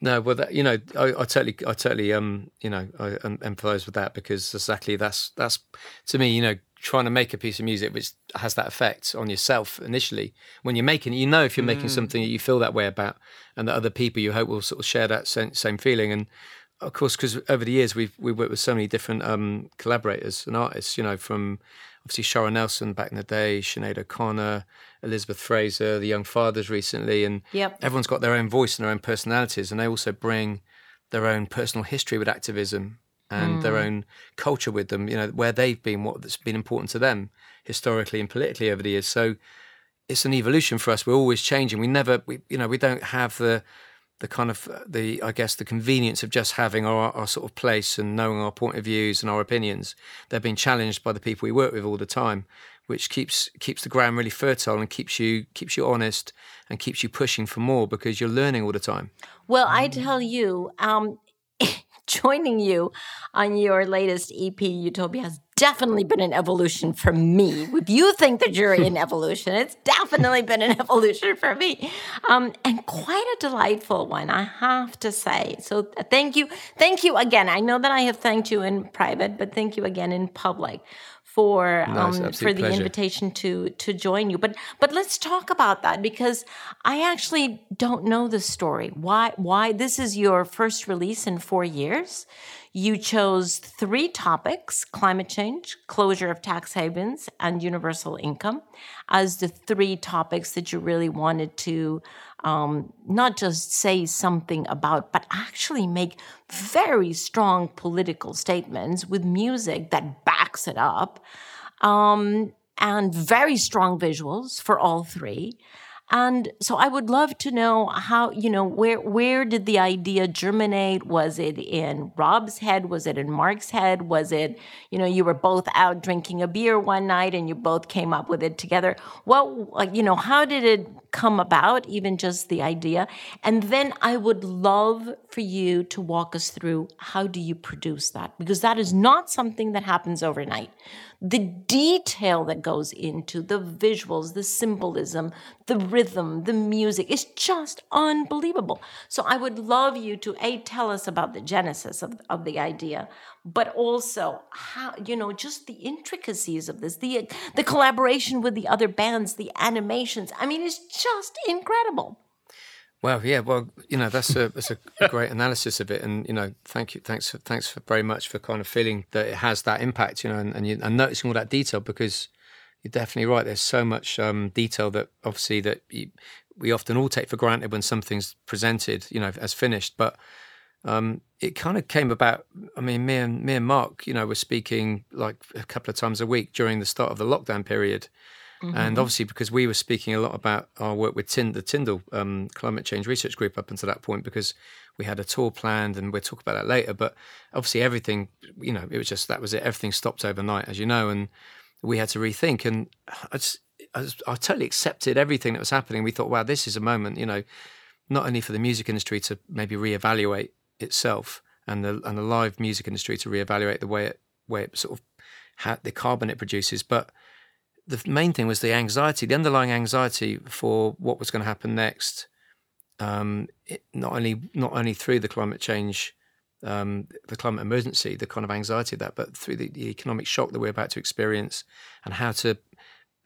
No, well, that, you know, I, I, totally, I totally, um, you know, I um, empathise with that because exactly that's that's to me, you know, trying to make a piece of music which has that effect on yourself initially when you're making it. You know, if you're making mm. something that you feel that way about, and that other people you hope will sort of share that same, same feeling. And of course, because over the years we've we worked with so many different um, collaborators and artists, you know, from obviously Shara Nelson back in the day, Sinead O'Connor, Elizabeth Fraser, the Young Fathers recently, and
yep.
everyone's got their own voice and their own personalities, and they also bring their own personal history with activism and mm. their own culture with them. You know where they've been, what's been important to them historically and politically over the years. So it's an evolution for us. We're always changing. We never, we, you know, we don't have the the kind of the I guess the convenience of just having our, our sort of place and knowing our point of views and our opinions. They're being challenged by the people we work with all the time, which keeps keeps the ground really fertile and keeps you keeps you honest and keeps you pushing for more because you're learning all the time.
Well, I tell you, um, joining you on your latest EP, Eutopia, has definitely been an evolution for me. If you think that you're in evolution, it's definitely been an evolution for me. Um, and quite a delightful one, I have to say. So thank you. Thank you again. I know that I have thanked you in private, but thank you again in public for nice, um, for the pleasure. invitation to to join you. But but let's talk about that because I actually don't know the story. Why why this is your first release in four years? You chose three topics: climate change, closure of tax havens, and universal income, as the three topics that you really wanted to um, not just say something about, but actually make very strong political statements with music that backs it up, um, and very strong visuals for all three. And so I would love to know how, you know, where where did the idea germinate? Was it in Rob's head? Was it in Mark's head? Was it, you know, you were both out drinking a beer one night and you both came up with it together? What, you know, how did it come about, even just the idea? And then I would love for you to walk us through how do you produce that? Because that is not something that happens overnight the detail that goes into the visuals, the symbolism, the rhythm, the music is just unbelievable. So I would love you to a tell us about the genesis of, of the idea, but also how you know just the intricacies of this, the the collaboration with the other bands, the animations. I mean, it's just incredible.
Well, yeah, well, you know, that's a that's a, great analysis of it, and you know, thank you, thanks, for, thanks for very much for kind of feeling that it has that impact, you know, and and, you, and noticing all that detail because you're definitely right. There's so much um, detail that obviously that you, we often all take for granted when something's presented, you know, as finished, but um, it kind of came about. I mean, me and me and Mark, you know, were speaking like a couple of times a week during the start of the lockdown period Mm-hmm. And obviously, because we were speaking a lot about our work with Tind- the Tyndall um, Climate Change Research Group up until that point, because we had a tour planned, and we'll talk about that later. But obviously, everything, you know, it was just that was it. Everything stopped overnight, as you know, and we had to rethink. And I, just, I, just, I totally accepted everything that was happening. We thought, wow, this is a moment, you know, not only for the music industry to maybe reevaluate itself and the and the live music industry to reevaluate the way it way it sort of had the carbon it produces, but the main thing was the anxiety, the underlying anxiety for what was going to happen next. Um, it, not only not only through the climate change, um, the climate emergency, the kind of anxiety of that, but through the, the, economic shock that we're about to experience, and how to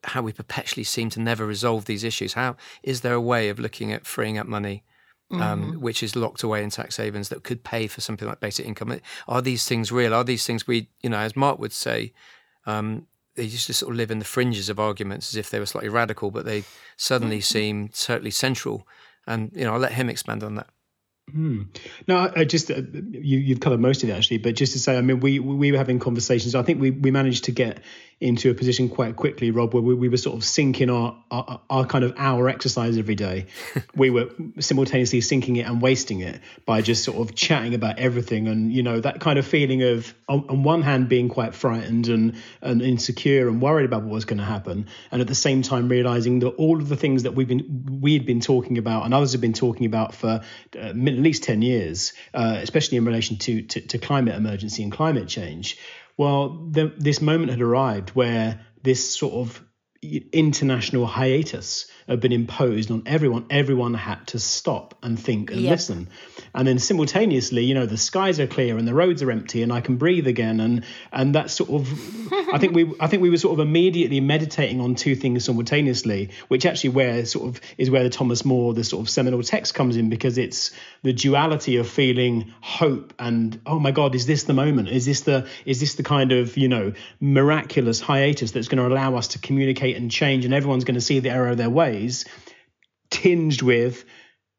how we perpetually seem to never resolve these issues. How is there a way of looking at freeing up money? Um, mm-hmm. which is locked away in tax havens that could pay for something like basic income. Are these things real? Are these things we, you know, as Mark would say, um, they used to sort of live in the fringes of arguments as if they were slightly radical, but they suddenly mm-hmm. seem totally central. And you know, I'll let him expand on that.
Hmm. No, I just uh, you, have covered most of it actually, but just to say, I mean, we we were having conversations. I think we we managed to get into a position quite quickly, Rob, where we, we were sort of syncing our, our, our kind of hour exercise every day. we were simultaneously syncing it and wasting it by just sort of chatting about everything, and you know that kind of feeling of on, on one hand being quite frightened and and insecure and worried about what was going to happen, and at the same time realizing that all of the things that we've been we had been talking about and others have been talking about for uh, at least ten years, uh, especially in relation to, to to climate emergency and climate change well, the, this moment had arrived where this sort of international hiatus had been imposed on everyone. Everyone had to stop and think and
Yep.
listen. And then simultaneously, you know, the skies are clear and the roads are empty and I can breathe again. And and that's sort of I think we I think we were sort of immediately meditating on two things simultaneously, which actually where sort of is where the Thomas More, the sort of seminal text comes in because it's the duality of feeling hope and oh my God, is this the moment? Is this the is this the kind of, you know, miraculous hiatus that's going to allow us to communicate and change and everyone's going to see the error of their tinged with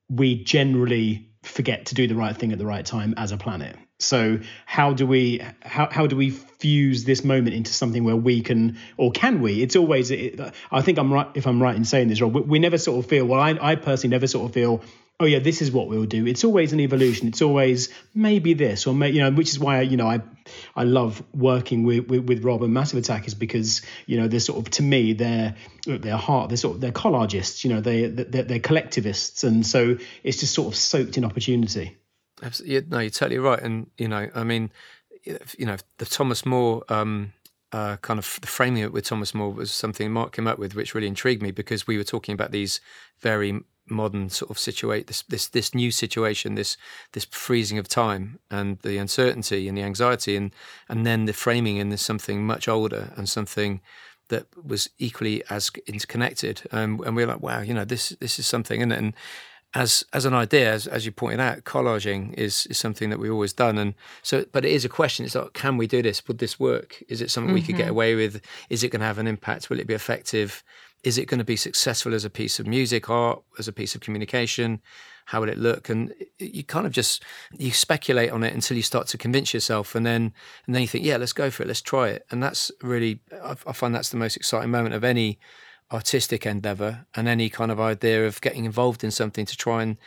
we generally forget to do the right thing at the right time as a planet. So how do we how, how do we fuse this moment into something where we can or can we? It's always it, I think I'm right if I'm right in saying this, Rob. We, we never sort of feel well. I I personally never sort of feel oh yeah this is what we'll do. It's always an evolution. It's always maybe this or may, you know which is why you know I I love working with, with with Rob and Massive Attack is because you know they're sort of to me they're their heart they're sort of they're collagists you know they they're, they're collectivists and so it's just sort of soaked in opportunity.
Absolutely, no, you're totally right. And you know, I mean, you know, the Thomas More um, uh, kind of the framing it with Thomas More was something Mark came up with, which really intrigued me because we were talking about these very modern sort of situate this this this new situation, this this freezing of time and the uncertainty and the anxiety, and and then the framing in this something much older and something that was equally as interconnected. Um, and we we're like, wow, you know, this this is something, and and as as an idea, as, as you pointed out, collaging is, is something that we've always done, and so. But it is a question. It's like, can we do this? Would this work? Is it something we could get away with? Is it going to have an impact? Will it be effective? Is it going to be successful as a piece of music, art, as a piece of communication? How will it look? And you kind of just you speculate on it until you start to convince yourself, and then and then you think, yeah, let's go for it, let's try it. And that's really, I, I find that's the most exciting moment of any artistic endeavor and any kind of idea of getting involved in something to try and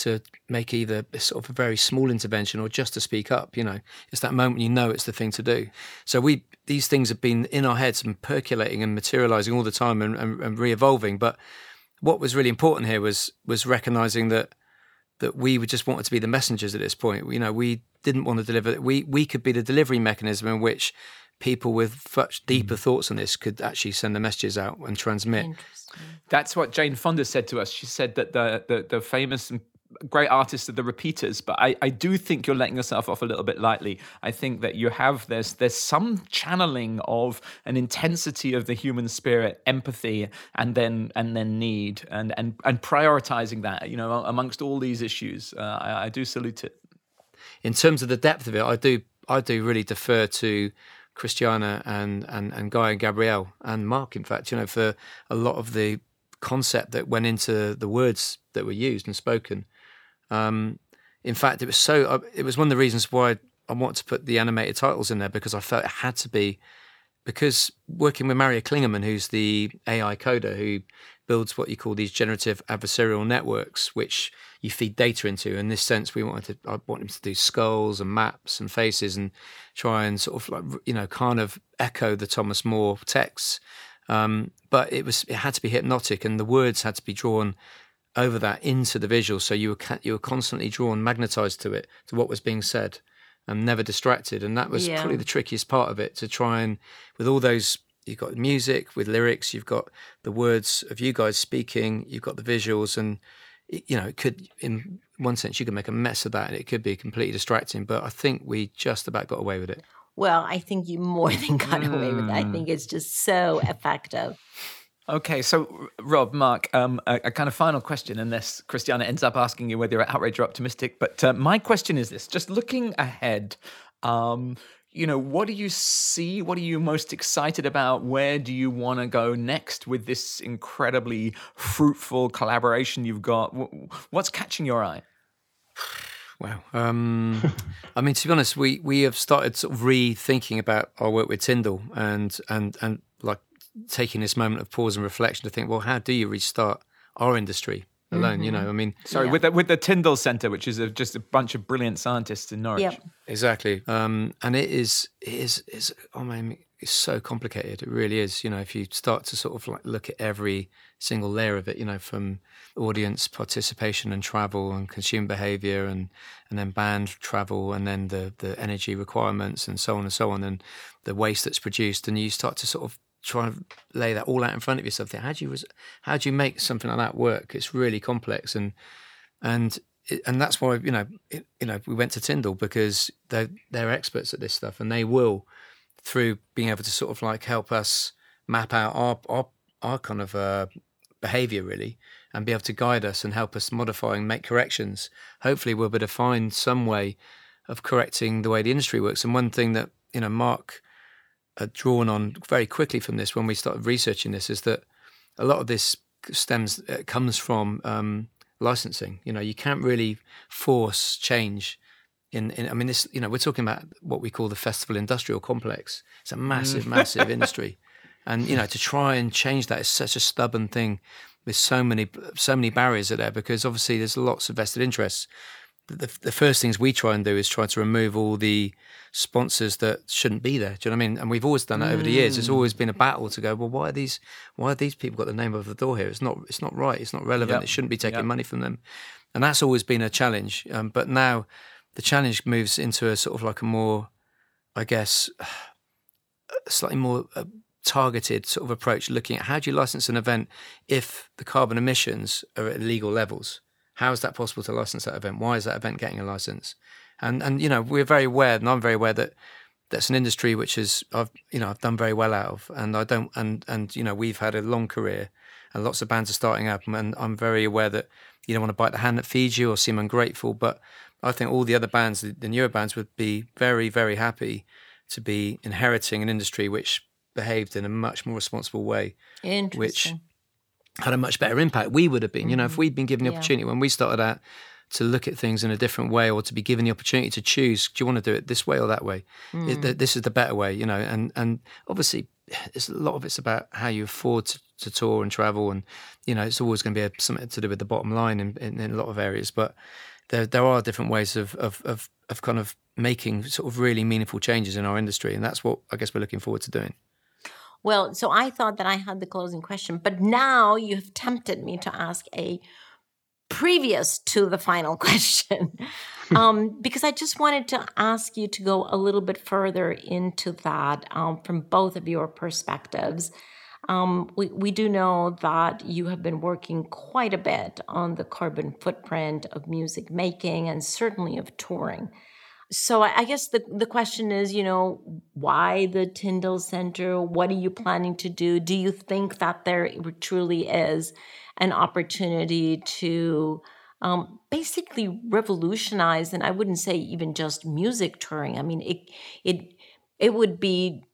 to make either a sort of a very small intervention or just to speak up you know. It's that moment you know it's the thing to do. So we these things have been in our heads and percolating and materializing all the time and, and, and re-evolving. But what was really important here was was recognizing that that we would just wanted to be the messengers at this point. You know we didn't want to deliver we we could be the delivery mechanism in which people with much deeper mm. thoughts on this could actually send the messages out and transmit.
That's what Jane Fonda said to us. She said that the the, the famous and great artists are the repeaters, but I, I do think you're letting yourself off a little bit lightly. I think that you have there's there's some channeling of an intensity of the human spirit, empathy, and then and then need, and and and prioritizing that. You know, amongst all these issues, uh, I, I do salute it.
in terms of the depth of it, I do I do really defer to Christiana and and and Guy and Gabriel and Mark. In fact, you know, for a lot of the concept that went into the words that were used and spoken. Um, in fact, it was so. uh, It was one of the reasons why I wanted to put the animated titles in there because I felt it had to be because working with Mario Klingemann, who's the AI coder who builds what you call these generative adversarial networks, which you feed data into. In this sense, we wanted to, I want him to do skulls and maps and faces and try and sort of like, you know, kind of echo the Thomas More texts. Um, but it was, it had to be hypnotic and the words had to be drawn over that into the visual. So you were, ca- you were constantly drawn, magnetized to it, to what was being said and never distracted. And that was
Yeah.
probably the trickiest part of it to try and, with all those, you've got music with lyrics, you've got the words of you guys speaking, you've got the visuals, and you know, it could, in one sense, you could make a mess of that and it could be completely distracting. But I think we just about got away with it.
Well, I think you more than got away with it. I mm. think it's just so effective.
Okay, so Rob, Mark, um, a, a kind of final question, unless Christiana ends up asking you whether you're outraged or optimistic. But uh, my question is this: just looking ahead, um, you know, what do you see? What are you most excited about? Where do you want to go next with this incredibly fruitful collaboration you've got? What's catching your eye?
Wow. Um, I mean, to be honest, we we have started sort of rethinking about our work with Tyndall and and and like taking this moment of pause and reflection to think, well, how do you restart our industry alone? You know, I mean,
Sorry,
Yeah.
with the with the Tyndall Centre, which is a, just a bunch of brilliant scientists in Norwich.
Yep.
Exactly. Um, and it is, it is, is, oh man, it's so complicated. It really is. You know, if you start to sort of like look at every single layer of it, you know, from audience participation and travel and consumer behavior and, and then band travel and then the, the energy requirements and so on and so on and the waste that's produced. And you start to sort of try and lay that all out in front of yourself. How do you how do you make something like that work? It's really complex, and and and that's why you know it, you know we went to Tyndall because they're they're experts at this stuff, and they will through being able to sort of like help us map out our our, our kind of uh, behavior really and be able to guide us and help us modify and make corrections. Hopefully, we'll be able to find some way of correcting the way the industry works. And one thing that you know Mark had drawn on very quickly from this when we started researching this is that a lot of this stems uh, comes from um, licensing. You know, you can't really force change. In, in, I mean, this, you know, we're talking about what we call the festival industrial complex. It's a massive, mm. massive industry, and you know, to try and change that is such a stubborn thing with so many so many barriers are there because obviously there's lots of vested interests. The, the first things we try and do is try to remove all the sponsors that shouldn't be there. Do you know what I mean? And we've always done that over the years. It's mm. always been a battle to go. Well, why are these? Why are these people got the name of the door here? It's not. It's not right. It's not relevant. Yep. It shouldn't be taking yep. money from them. And that's always been a challenge. Um, but now the challenge moves into a sort of like a more, I guess, slightly more uh, targeted sort of approach, looking at how do you license an event if the carbon emissions are at illegal levels? How is that possible to license that event? Why is that event getting a license? And and you know we're very aware, and I'm very aware that that's an industry which is I've you know I've done very well out of, and I don't and and you know we've had a long career, and lots of bands are starting up, and I'm very aware that you don't want to bite the hand that feeds you or seem ungrateful, but I think all the other bands, the, the newer bands, would be very very happy to be inheriting an industry which behaved in a much more responsible way, which had a much better impact. We would have been, you know, if mm-hmm. we'd been given the opportunity when we started out to look at things in a different way or to be given the opportunity to choose, do you want to do it this way or that way? Mm. It, this is the better way, you know, and, and obviously it's a lot of it's about how you afford to, to tour and travel. And, you know, it's always going to be a, something to do with the bottom line in, in, in, a lot of areas, but there, there are different ways of, of, of, of kind of making sort of really meaningful changes in our industry. And that's what I guess we're looking forward to doing.
Well, so I thought that I had the closing question, but now you have tempted me to ask a previous to the final question. um, because I just wanted to ask you to go a little bit further into that um, from both of your perspectives. Um, we, we do know that you have been working quite a bit on the carbon footprint of music making and certainly of touring so I, I guess the, the question is, you know, why the Tyndall Center? What are you planning to do? Do you think that there truly is an opportunity to um, basically revolutionize, and I wouldn't say even just music touring. I mean, it it it would be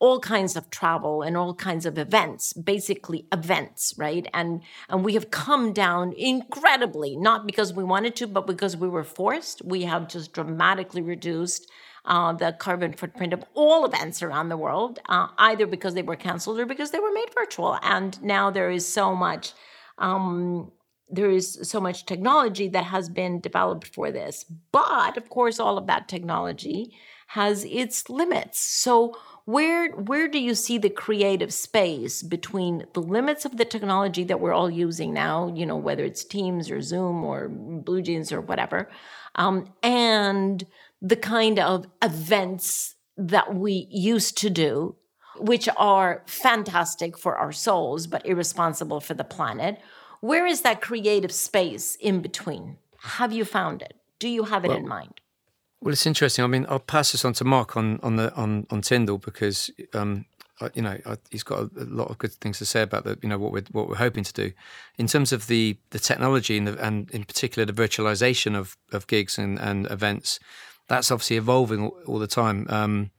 all kinds of travel and all kinds of events basically events right? And and we have come down incredibly not because we wanted to but because we were forced. We have just dramatically reduced uh, the carbon footprint of all events around the world uh, either because they were canceled or because they were made virtual. And now there is so much um, there is so much technology that has been developed for this but of course all of that technology has its limits. So where where do you see the creative space between the limits of the technology that we're all using now you know whether it's teams or zoom or BlueJeans or whatever um, and the kind of events that we used to do which are fantastic for our souls but irresponsible for the planet where is that creative space in between have you found it do you have it well, in mind
well, it's interesting. I mean, I'll pass this on to Mark on on the on on Tyndall because um, I, you know I, he's got a, a, lot of good things to say about the you know what we're what we're hoping to do in terms of the the technology and the, and in particular the virtualization of of gigs and and events. That's obviously evolving all, all the time. Um,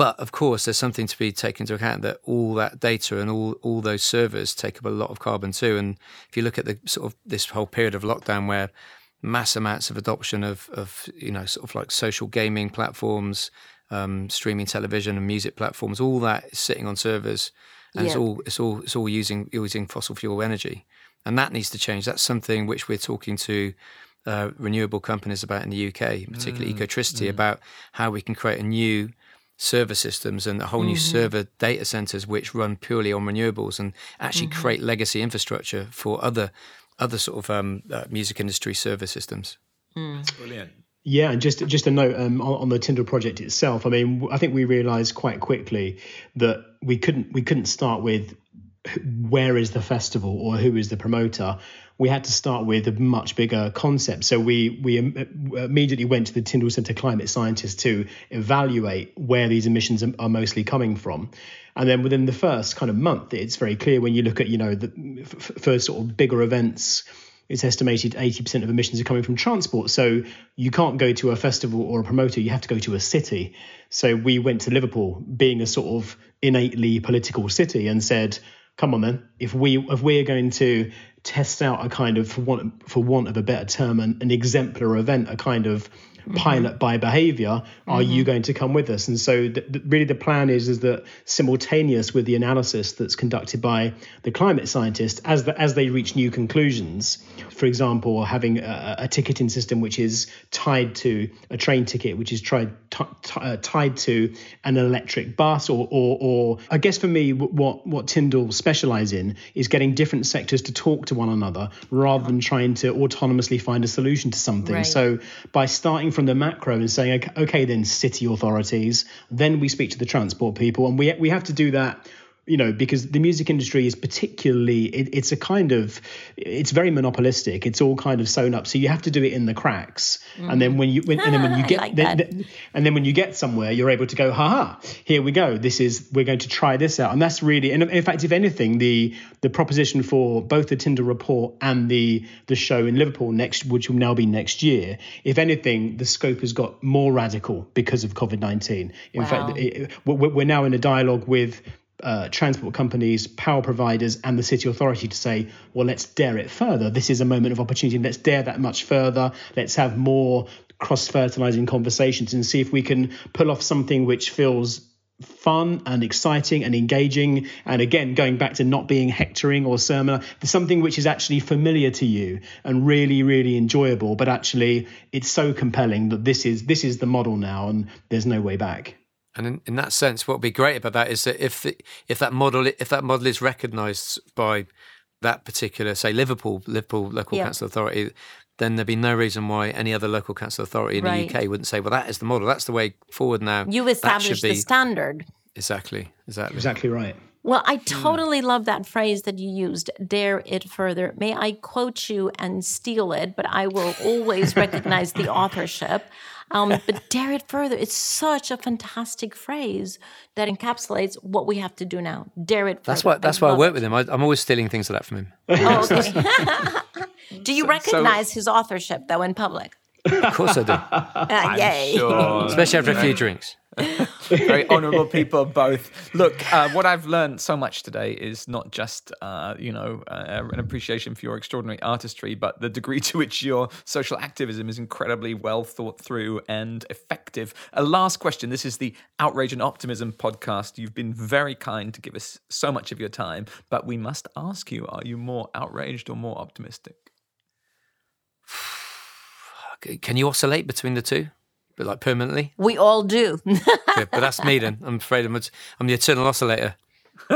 but of course, there's something to be taken into account that all that data and all all those servers take up a lot of carbon too. And if you look at the sort of this whole period of lockdown where mass amounts of adoption of, of you know sort of like social gaming platforms, um, streaming television and music platforms. All that is sitting on servers, and yeah. it's all it's all it's all using using fossil fuel energy, and that needs to change. That's something which we're talking to. Uh, renewable companies about in the UK, particularly mm, Ecotricity, mm. about how we can create a new server systems and a whole new mm-hmm. server data centers which run purely on renewables and actually mm-hmm. create legacy infrastructure for other other sort of um, uh, music industry server systems.
Mm. Brilliant.
Yeah, and just just a note um, on, on, the Tyndall project itself. I mean, I think we realised quite quickly that we couldn't we couldn't start with where is the festival or who is the promoter. We had to start with a much bigger concept. So we we uh, immediately went to the Tyndall Centre climate scientists to evaluate where these emissions are, mostly coming from. And then within the first kind of month, it's very clear when you look at you know the for sort of bigger events it's estimated 80% of emissions are coming from transport. So you can't go to a festival or a promoter, you have to go to a city. So we went to Liverpool, being a sort of innately political city, and said, come on then, if we if we're going to test out a kind of for want, for want of a better term, an, an exemplar event, a kind of. Pilot by behavior are mm-hmm. you going to come with us and so the, the, really the plan is is that simultaneous with the analysis that's conducted by the climate scientists as the, as they reach new conclusions for example having a, a ticketing system which is tied to a train ticket which is tried t- t- uh, tied to an electric bus or, or or I guess for me what what Tyndall specialize in is getting different sectors to talk to one another rather than trying to autonomously find a solution to something right. so by starting from the macro and saying, okay, then city authorities, then we speak to the transport people, and we we have to do that you know because the music industry is particularly it, it's a kind of it's very monopolistic. It's all kind of sewn up. So you have to do it in the cracks. Mm. and then when you when, and then when you get like then, and then when you get somewhere you're able to go haha here we go. This is we're going to try this out. And that's really and in fact if anything the the proposition for both the Tyndall report and the the show in Liverpool next which will now be next year if anything the scope has got more radical because of COVID-19 in wow. fact it, we're now in a dialogue with uh, transport companies, power providers, and the city authority to say, well, let's dare it further. This is a moment of opportunity. Let's dare that much further. Let's have more cross fertilizing conversations and see if we can pull off something which feels fun and exciting and engaging and again going back to not being hectoring or sermon something which is actually familiar to you and really really enjoyable but actually it's so compelling that this is this is the model now and there's no way back
and in, in that sense, what would be great about that is that if the, if that model if that model is recognised by that particular, say Liverpool Liverpool local yeah. council authority, then there'd be no reason why any other local council authority in right. the UK wouldn't say, "Well, that is the model. That's the way forward now."
You establish the standard.
Exactly. Exactly.
Exactly right.
Well, I hmm. totally mm. love that phrase that you used, dare it further. May I quote you and steal it, but I will always recognize the authorship. Um, but dare it further. It's such a fantastic phrase that encapsulates what we have to do now. Dare it further.
That's why. That's I why I work it. with him. I, am always stealing things like that from him.
Oh, okay. do you so, recognize so, his authorship though in public?
Of course I do.
Uh, yay!
Sure. Especially after a few drinks.
Very honourable people, both. Look, uh, what I've learned so much today is not just, uh, you know, uh, an appreciation for your extraordinary artistry, but the degree to which your social activism is incredibly well thought through and effective. A last question. This is the Outrage and Optimism podcast. You've been very kind to give us so much of your time, but we must ask you: Are you more outraged or more optimistic?
Can you oscillate between the two? But like permanently?
We all do.
yeah, but that's me then. I'm afraid I'm, I'm the eternal oscillator.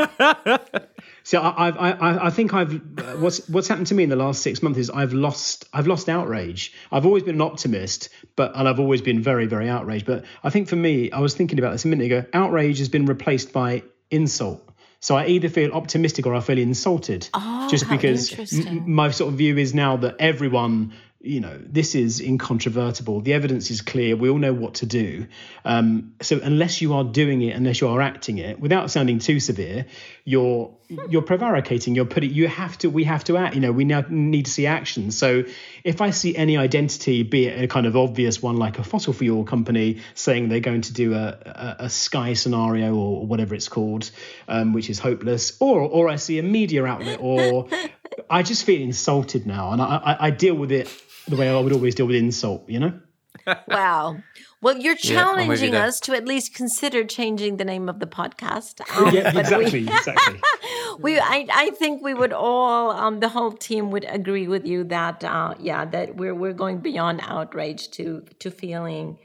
See, I, I, I think I've what's what's happened to me in the last six months is I've lost I've lost outrage. I've always been an optimist, but and I've always been very very outraged. But I think for me, I was thinking about this a minute ago. Outrage has been replaced by insult. So I either feel optimistic or I feel insulted.
Oh,
just because m- my sort of view is now that everyone you know, this is incontrovertible. The evidence is clear. We all know what to do. Um, so unless you are doing it, unless you are acting it, without sounding too severe, you're you're prevaricating. You're putting. You have to. We have to act. You know, we now need to see action. So if I see any identity, be it a kind of obvious one like a fossil fuel company saying they're going to do a a, a sky scenario or whatever it's called, um, which is hopeless, or or I see a media outlet, or I just feel insulted now, and I, I, I deal with it the way I would always deal with insult, you know?
wow. Well, you're challenging yeah, us to at least consider changing the name of the podcast.
Um, yeah, exactly, we, exactly.
we, I, I think we would all, um, the whole team would agree with you that, uh, yeah, that we're we're going beyond outrage to to feeling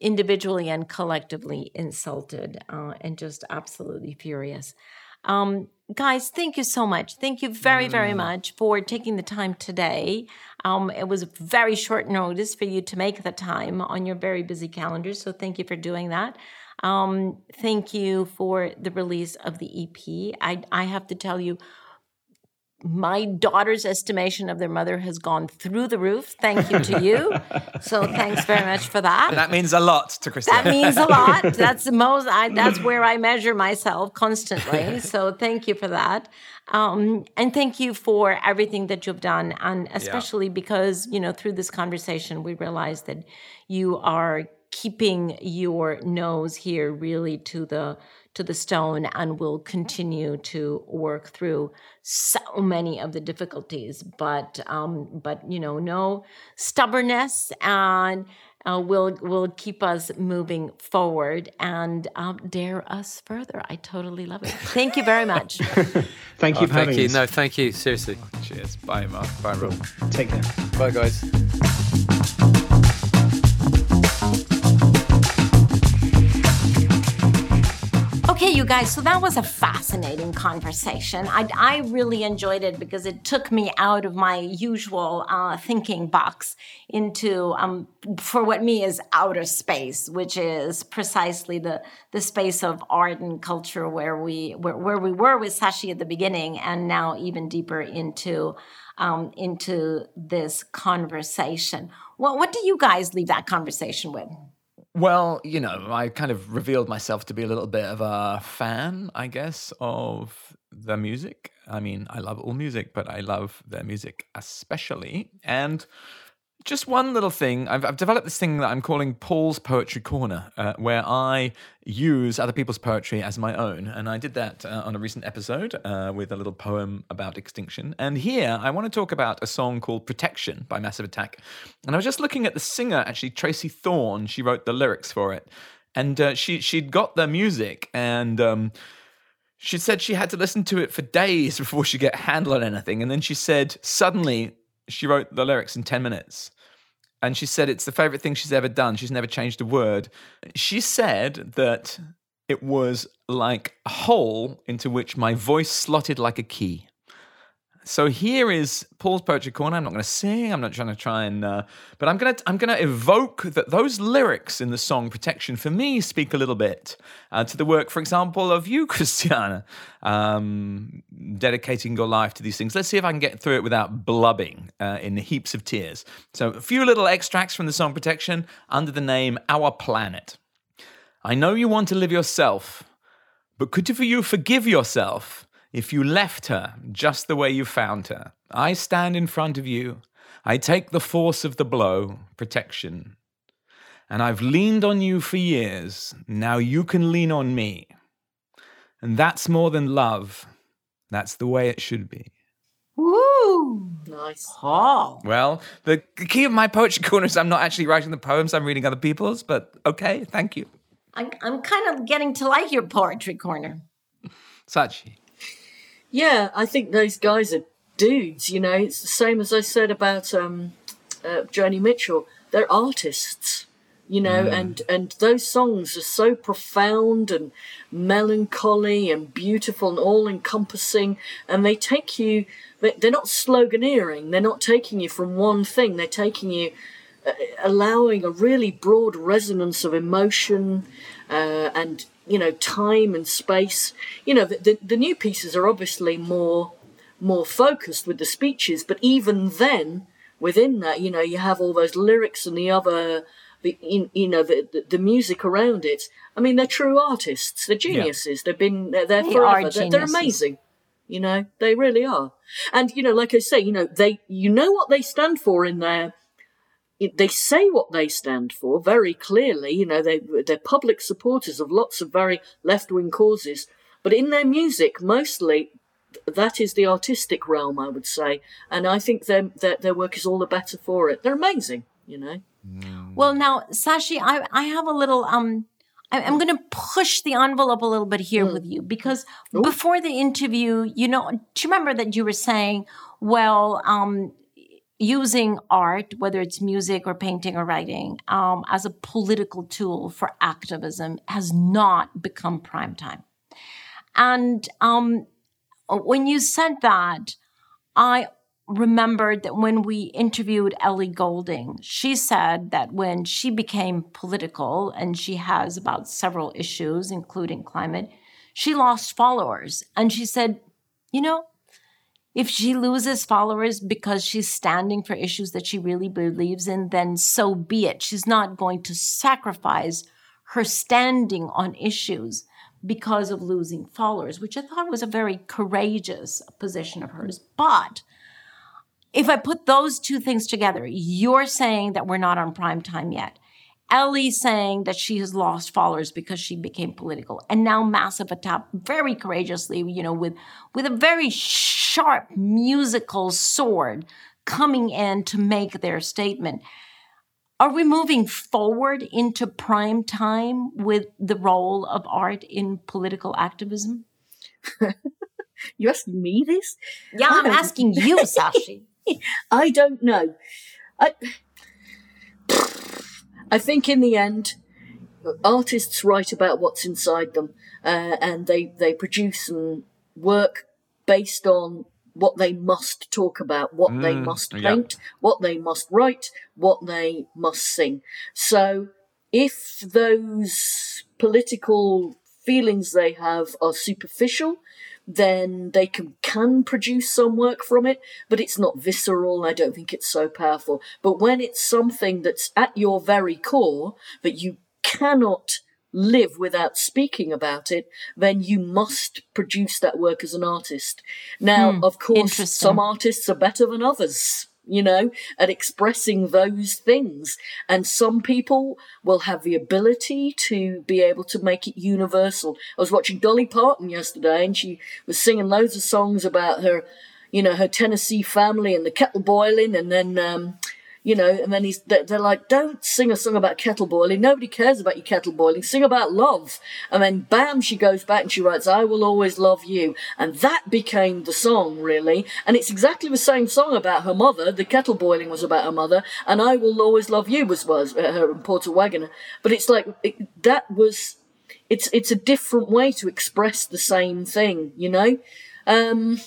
individually and collectively insulted uh, and just absolutely furious. Um, guys, thank you so much. Thank you very, very much for taking the time today. Um, it was very short notice for you to make the time on your very busy calendar. So thank you for doing that. Um, thank you for the release of the EP. I, I have to tell you, my daughter's estimation of their mother has gone through the roof. Thank you to you. so thanks very much for that.
That means a lot to Christiana.
That means a lot. That's the most. I, that's where I measure myself constantly. So thank you for that, um, and thank you for everything that you've done, and especially because you know through this conversation we realized that you are keeping your nose here really to the to the stone and will continue to work through so many of the difficulties but um but you know no stubbornness and uh, will will keep us moving forward and um, dare us further. I totally love it. Thank you very much.
Thank you
Oh,
for having
thank you.
us.
No, thank you. Seriously.
Cheers. Bye, Mark. Bye, Rob.
Take care.
Bye, guys.
Okay, you guys, so that was a fascinating conversation. I, I really enjoyed it because it took me out of my usual uh, thinking box into, um, for what me is outer space, which is precisely the, the space of art and culture where we, where, where we were with Saci at the beginning and now even deeper into, um, into this conversation. Well, what do you guys leave that conversation with?
Well, you know, I kind of revealed myself to be a little bit of a fan, I guess, of the music. I mean, I love all music, but I love their music especially. And just one little thing, I've, I've developed this thing that I'm calling Paul's Poetry Corner, uh, where I use other people's poetry as my own. And I did that uh, on a recent episode uh, with a little poem about extinction. And here I want to talk about a song called Protection by Massive Attack. And I was just looking at the singer, actually, Tracey Thorn. She wrote the lyrics for it. And uh, she, she'd got the music and. Um, she said she had to listen to it for days before she get a handle on anything. And then she said suddenly she wrote the lyrics in 10 minutes. And she said it's the favorite thing she's ever done. She's never changed a word. She said that it was like a hole into which my voice slotted like a key. So here is Paul's poetry corner. I'm not going to sing. I'm not trying to try and, uh, but I'm going to I'm going to evoke that those lyrics in the song "Protection" for me speak a little bit uh, to the work, for example, of you, Christiana, um, dedicating your life to these things. Let's see if I can get through it without blubbing uh, in heaps of tears. So a few little extracts from the song "Protection" under the name "Our Planet." I know you want to live yourself, but could you forgive yourself? If you left her just the way you found her. I stand in front of you. I take the force of the blow, protection. And I've leaned on you for years. Now you can lean on me. And that's more than love. That's the way it should be.
Woo!
Nice.
Paul.
Well, the key of my poetry corner is I'm not actually writing the poems, I'm reading other people's, but okay, thank you.
I'm, I'm kind of getting to like your poetry corner.
Saci.
Yeah, I think those guys are dudes. You know, it's the same as I said about um, uh, Joni Mitchell. They're artists. You know, and and those songs are so profound and melancholy and beautiful and all encompassing, and they take you. they- They're not sloganeering. They're not taking you from one thing. They're taking you uh, allowing a really broad resonance of emotion uh, and you know time and space. You know the, the, the new pieces are obviously more more focused with the speeches but even then within that you know you have all those lyrics and the other the you, you know the, the the music around it. I mean they're true artists. They're geniuses. They've been they're there
They
forever. They're, they're amazing. You know they really are. And you know like i say you know they you know what they stand for in their it- they say what they stand for very clearly. You know, they they're public supporters of lots of very left wing causes, but in their music, mostly that is the artistic realm, I would say, and I think their their, their work is all the better for it. They're amazing, you know.
Well, now, Saci, I, I have a little, um, I, I'm going to push the envelope a little bit here with you because before the interview, you know, do you remember that you were saying, well, um, using art, whether it's music or painting or writing, um, as a political tool for activism has not become prime time. And um, when you said that, I remembered that when we interviewed Ellie Goulding, she said that when she became political, and she has about several issues, including climate, she lost followers. And she said, you know, if she loses followers because she's standing for issues that she really believes in, then so be it. She's not going to sacrifice her standing on issues because of losing followers, which I thought was a very courageous position of hers. But if I put those two things together, you're saying that we're not on prime time yet. Ellie saying that she has lost followers because she became political, and now Massive Attack very courageously, you know, with with a very sharp musical sword coming in to make their statement. Are we moving forward into prime time with the role of art in political activism?
you asking me this?
Yeah, I'm oh. asking you, Saci.
I don't know. I, I think in the end, artists write about what's inside them, uh, and they they produce and work based on what they must talk about, what mm, they must paint, yeah. what they must write, what they must sing. So if those political feelings they have are superficial, then they can, can produce some work from it, but it's not visceral. I don't think it's so powerful. But when it's something that's at your very core that you cannot live without speaking about it, then you must produce that work as an artist. Now, hmm, of course, some artists are better than others you know, at expressing those things. And some people will have the ability to be able to make it universal. I was watching Dolly Parton yesterday and she was singing loads of songs about her, you know, her Tennessee family and the kettle boiling and then, um, you know, and then he's they're like, don't sing a song about kettle boiling. Nobody cares about your kettle boiling. Sing about love. And then bam, she goes back and she writes, I will always love you. And that became the song, really. And it's exactly the same song about her mother. The kettle boiling was about her mother, and I will always love you was was uh, her and Porter Wagoner. But it's like it, that was. It's it's a different way to express the same thing, you know. Um,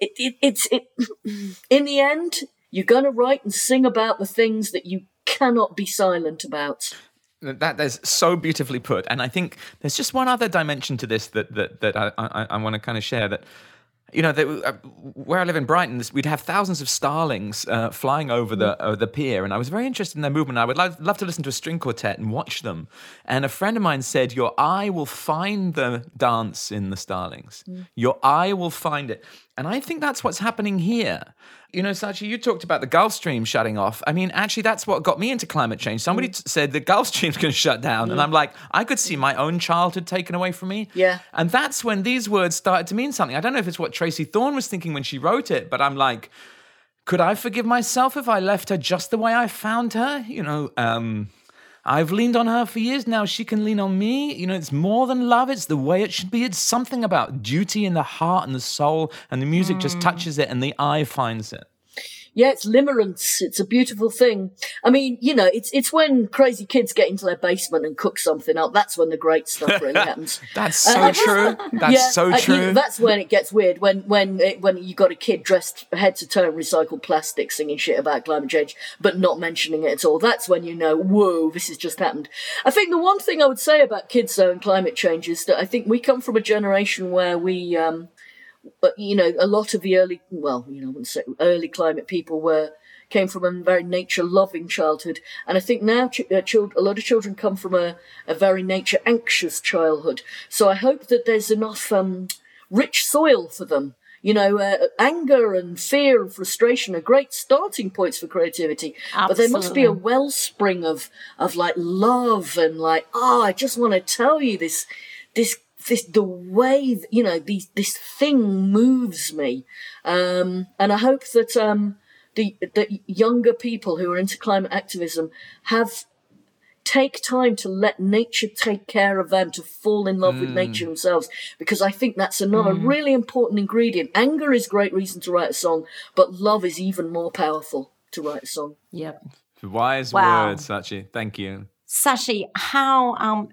it, it, it's it in the end you're going to write and sing about the things that you cannot be silent about.
That is so beautifully put, and I think there's just one other dimension to this that that that I I, I want to kind of share that you know, they, uh, where I live in Brighton, we'd have thousands of starlings uh, flying over the uh, the pier, and I was very interested in their movement. I would love, love to listen to a string quartet and watch them. And a friend of mine said, "Your eye will find the dance in the starlings. Mm. Your eye will find it." And I think that's what's happening here. You know, Saci, you talked about the Gulf Stream shutting off. I mean, actually, that's what got me into climate change. Somebody mm. t- said the Gulf Stream's going to shut down. Mm. And I'm like, I could see my own childhood taken away from me.
Yeah.
And that's when these words started to mean something. I don't know if it's what Tracey Thorn was thinking when she wrote it, but I'm like, could I forgive myself if I left her just the way I found her? You know, um, I've leaned on her for years now. She can lean on me. You know, it's more than love. It's the way it should be. It's something about duty in the heart and the soul, and the music mm. just touches it, and the eye finds it.
Yeah, it's limerence. It's a beautiful thing. I mean, you know, it's it's when crazy kids get into their basement and cook something up. That's when the great stuff really happens.
that's so uh, true. That's yeah, so true. Uh, you,
that's when it gets weird. When when it, when you got a kid dressed head to toe in recycled plastic singing shit about climate change, but not mentioning it at all. That's when you know, whoa, this has just happened. I think the one thing I would say about kids though and climate change is that I think we come from a generation where we. Um, but you know, a lot of the early, well, you know, I wouldn't say early climate people were came from a very nature loving childhood, and I think now ch- uh, a lot of children come from a, a very nature anxious childhood. So I hope that there's enough um, rich soil for them. You know, uh, anger and fear and frustration are great starting points for creativity, Absolutely. but there must be a wellspring of of like love and like, oh, I just want to tell you this this this the way you know these this thing moves me um, and i hope that um, the the younger people who are into climate activism have take time to let nature take care of them to fall in love mm. with nature themselves because i think that's another mm. really important ingredient anger is great reason to write a song but love is even more powerful to write a song
yep
wise wow. words Saci thank you
Saci how um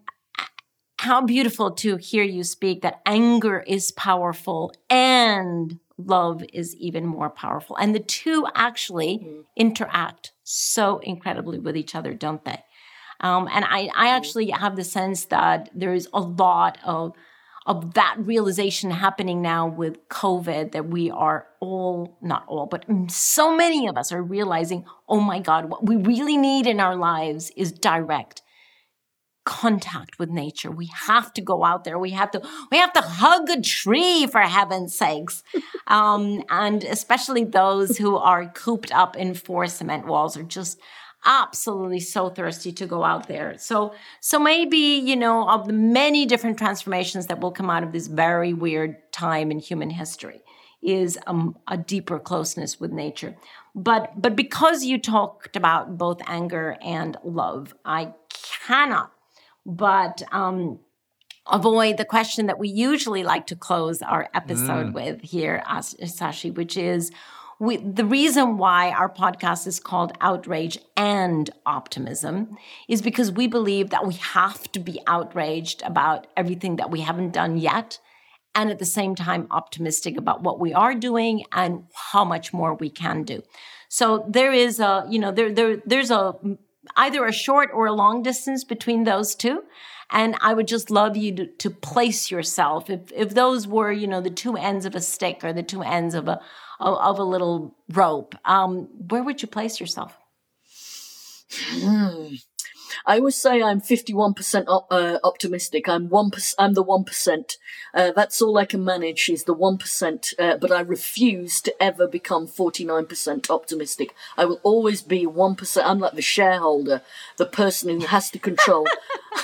how beautiful to hear you speak that anger is powerful and love is even more powerful. And the two actually mm. interact so incredibly with each other, don't they? Um, and I, I actually have the sense that there is a lot of of that realization happening now with COVID that we are all, not all, but so many of us are realizing, oh my God, what we really need in our lives is direct contact with nature. We have to go out there. We have to we have to hug a tree for heaven's sakes. Um, and especially those who are cooped up in four cement walls are just absolutely so thirsty to go out there. So so maybe, you know, of the many different transformations that will come out of this very weird time in human history is um, a deeper closeness with nature. But but because you talked about both anger and love, I cannot but um avoid the question that we usually like to close our episode mm. with here, Saci, which is we, the reason why our podcast is called Outrage and Optimism is because we believe that we have to be outraged about everything that we haven't done yet. And at the same time, optimistic about what we are doing and how much more we can do. So there is a, you know, there, there, there's a either a short or a long distance between those two. And I would just love you to, to place yourself. If, if those were, you know, the two ends of a stick or the two ends of a, of, a little rope, um, where would you place yourself?
Hmm. I always say I'm 51% op- uh, optimistic. I'm one. I'm the one percent. Uh, that's all I can manage is the one percent. Uh, but I refuse to ever become 49% optimistic. I will always be one percent. I'm like the shareholder, the person who has to control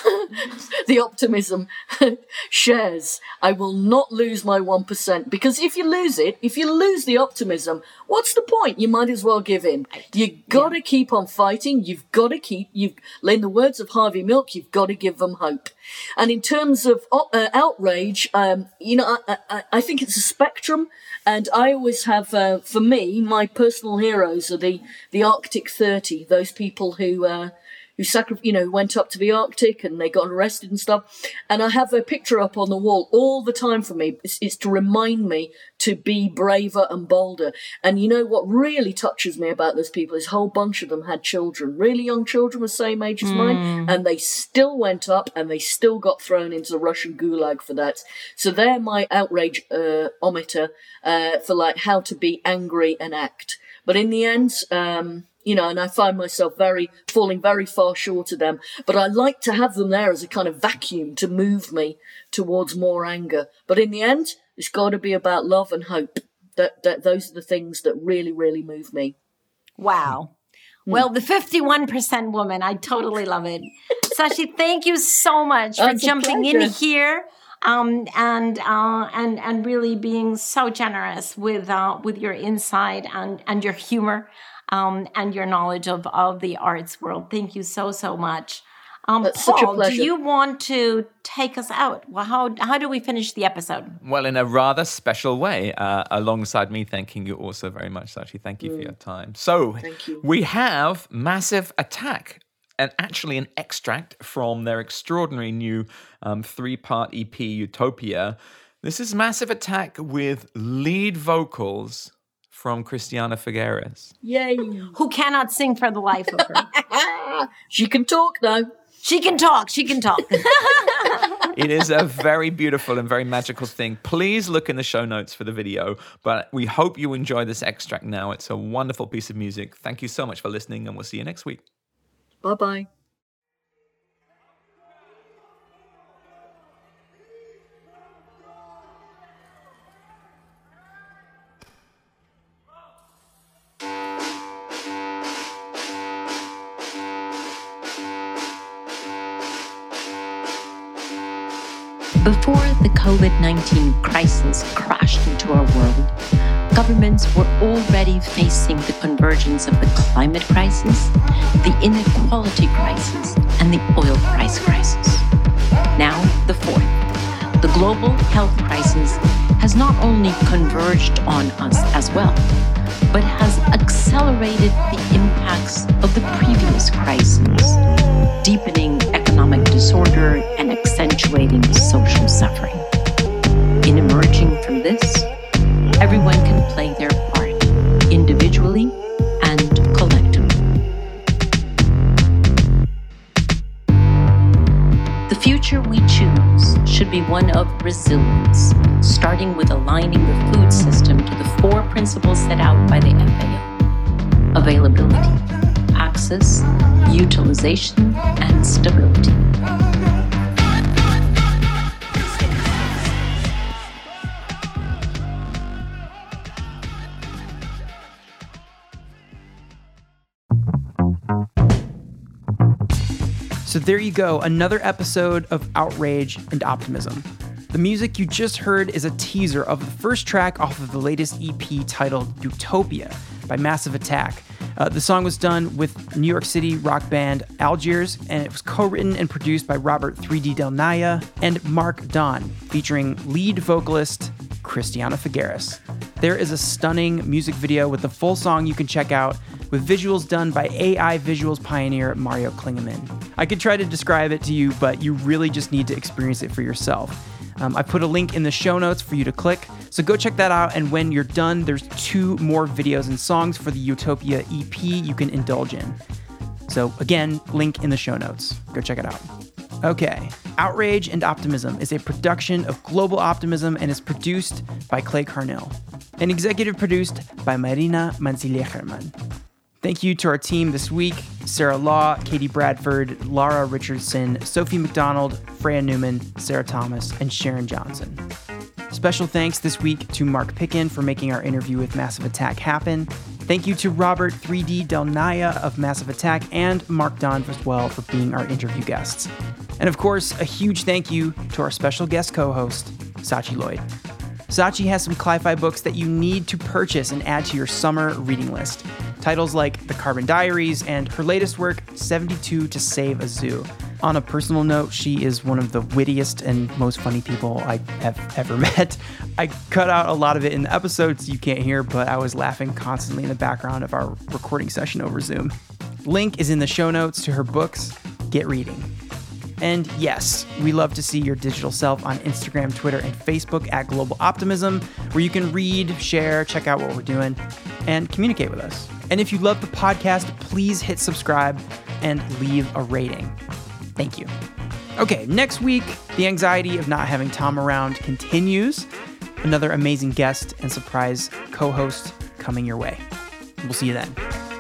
the optimism shares. I will not lose my 1% because if you lose it, if you lose the optimism, what's the point? You might as well give in. You gotta yeah. keep on fighting. You've gotta keep, you've, in the words of Harvey Milk, you've gotta give them hope. And in terms of uh, outrage, um, you know, I, I, I, think it's a spectrum. And I always have, uh, for me, my personal heroes are the, the Arctic 30, those people who, uh, who sacri- you know, went up to the Arctic and they got arrested and stuff. And I have a picture up on the wall all the time for me. It's, it's to remind me to be braver and bolder. And you know what really touches me about those people is a whole bunch of them had children, really young children, the same age as mm. mine, and they still went up and they still got thrown into the Russian gulag for that. So they're my outrage uh, ometer uh, for like how to be angry and act. But in the end, um, you know, and I find myself very falling very far short of them. But I like to have them there as a kind of vacuum to move me towards more anger. But in the end, it's got to be about love and hope. That, that those are the things that really, really move me.
Wow. Hmm. Well, the 51% woman, I totally love it. Saci, thank you so much for jumping in here. Um, and uh, and and really being so generous with uh, with your insight and and your humor um, and your knowledge of, of the arts world. Thank you so, so much. Um, Paul, do you want to take us out? Well, how, how do we finish the episode?
Well, in a rather special way, uh, alongside me thanking you also very much, Saci. Thank you mm. for your time. So, we have Massive Attack, and actually an extract from their extraordinary new um, three part EP, Eutopia. This is Massive Attack with lead vocals from Christiana Figueres.
Yay.
Who cannot sing for the life of her.
she can talk though.
She can talk. She can talk.
it is a very beautiful and very magical thing. Please look in the show notes for the video. But we hope you enjoy this extract now. It's a wonderful piece of music. Thank you so much for listening, and we'll see you next week.
Bye bye.
COVID 19 crisis crashed into our world, governments were already facing the convergence of the climate crisis, the inequality crisis, and the oil price crisis. Now, the fourth. The global health crisis has not only converged on us as well, but has accelerated the impacts of the previous crises, deepening economic disorder and accentuating social suffering. In emerging from this, everyone can play their part, individually and collectively. The future we choose should be one of resilience, starting with aligning the food system to the four principles set out by the FAO availability, access, utilization, and stability.
So there you go, another episode of Outrage and Optimism. The music you just heard is a teaser of the first track off of the latest EP titled Eutopia by Massive Attack. Uh, the song was done with New York City rock band Algiers, and it was co written and produced by Robert 3D Del Naja and Mark Donne, featuring lead vocalist Christiana Figueres. There is a stunning music video with the full song you can check out with visuals done by AI visuals pioneer Mario Klingemann. I could try to describe it to you, but you really just need to experience it for yourself. Um, I put a link in the show notes for you to click, so go check that out. And when you're done, there's two more videos and songs for the Eutopia EP you can indulge in. So, again, link in the show notes. Go check it out. Okay, Outrage and Optimism is a production of Global Optimism and is produced by Clay Carnell and executive produced by Marina Manzillecherman. Thank you to our team this week Sarah Law, Katie Bradford, Laura Richardson, Sophie McDonald, Freya Newman, Sarah Thomas, and Sharon Johnson. Special thanks this week to Mark Picken for making our interview with Massive Attack happen. Thank you to Robert 3D Del Naja of Massive Attack and Mark Donne as well for being our interview guests. And of course, a huge thank you to our special guest co host, Saci Lloyd. Saci has some Cli Fi books that you need to purchase and add to your summer reading list. Titles like The Carbon Diaries and her latest work, 72 to Save a Zoo. On a personal note, she is one of the wittiest and most funny people I have ever met. I cut out a lot of it in the episodes you can't hear, but I was laughing constantly in the background of our recording session over Zoom. Link is in the show notes to her books. Get reading. And yes, we love to see your digital self on Instagram, Twitter, and Facebook at Global Optimism, where you can read, share, check out what we're doing, and communicate with us. And if you love the podcast, please hit subscribe and leave a rating. Thank you. Okay, next week, the anxiety of not having Tom around continues. Another amazing guest and surprise co host coming your way. We'll see you then.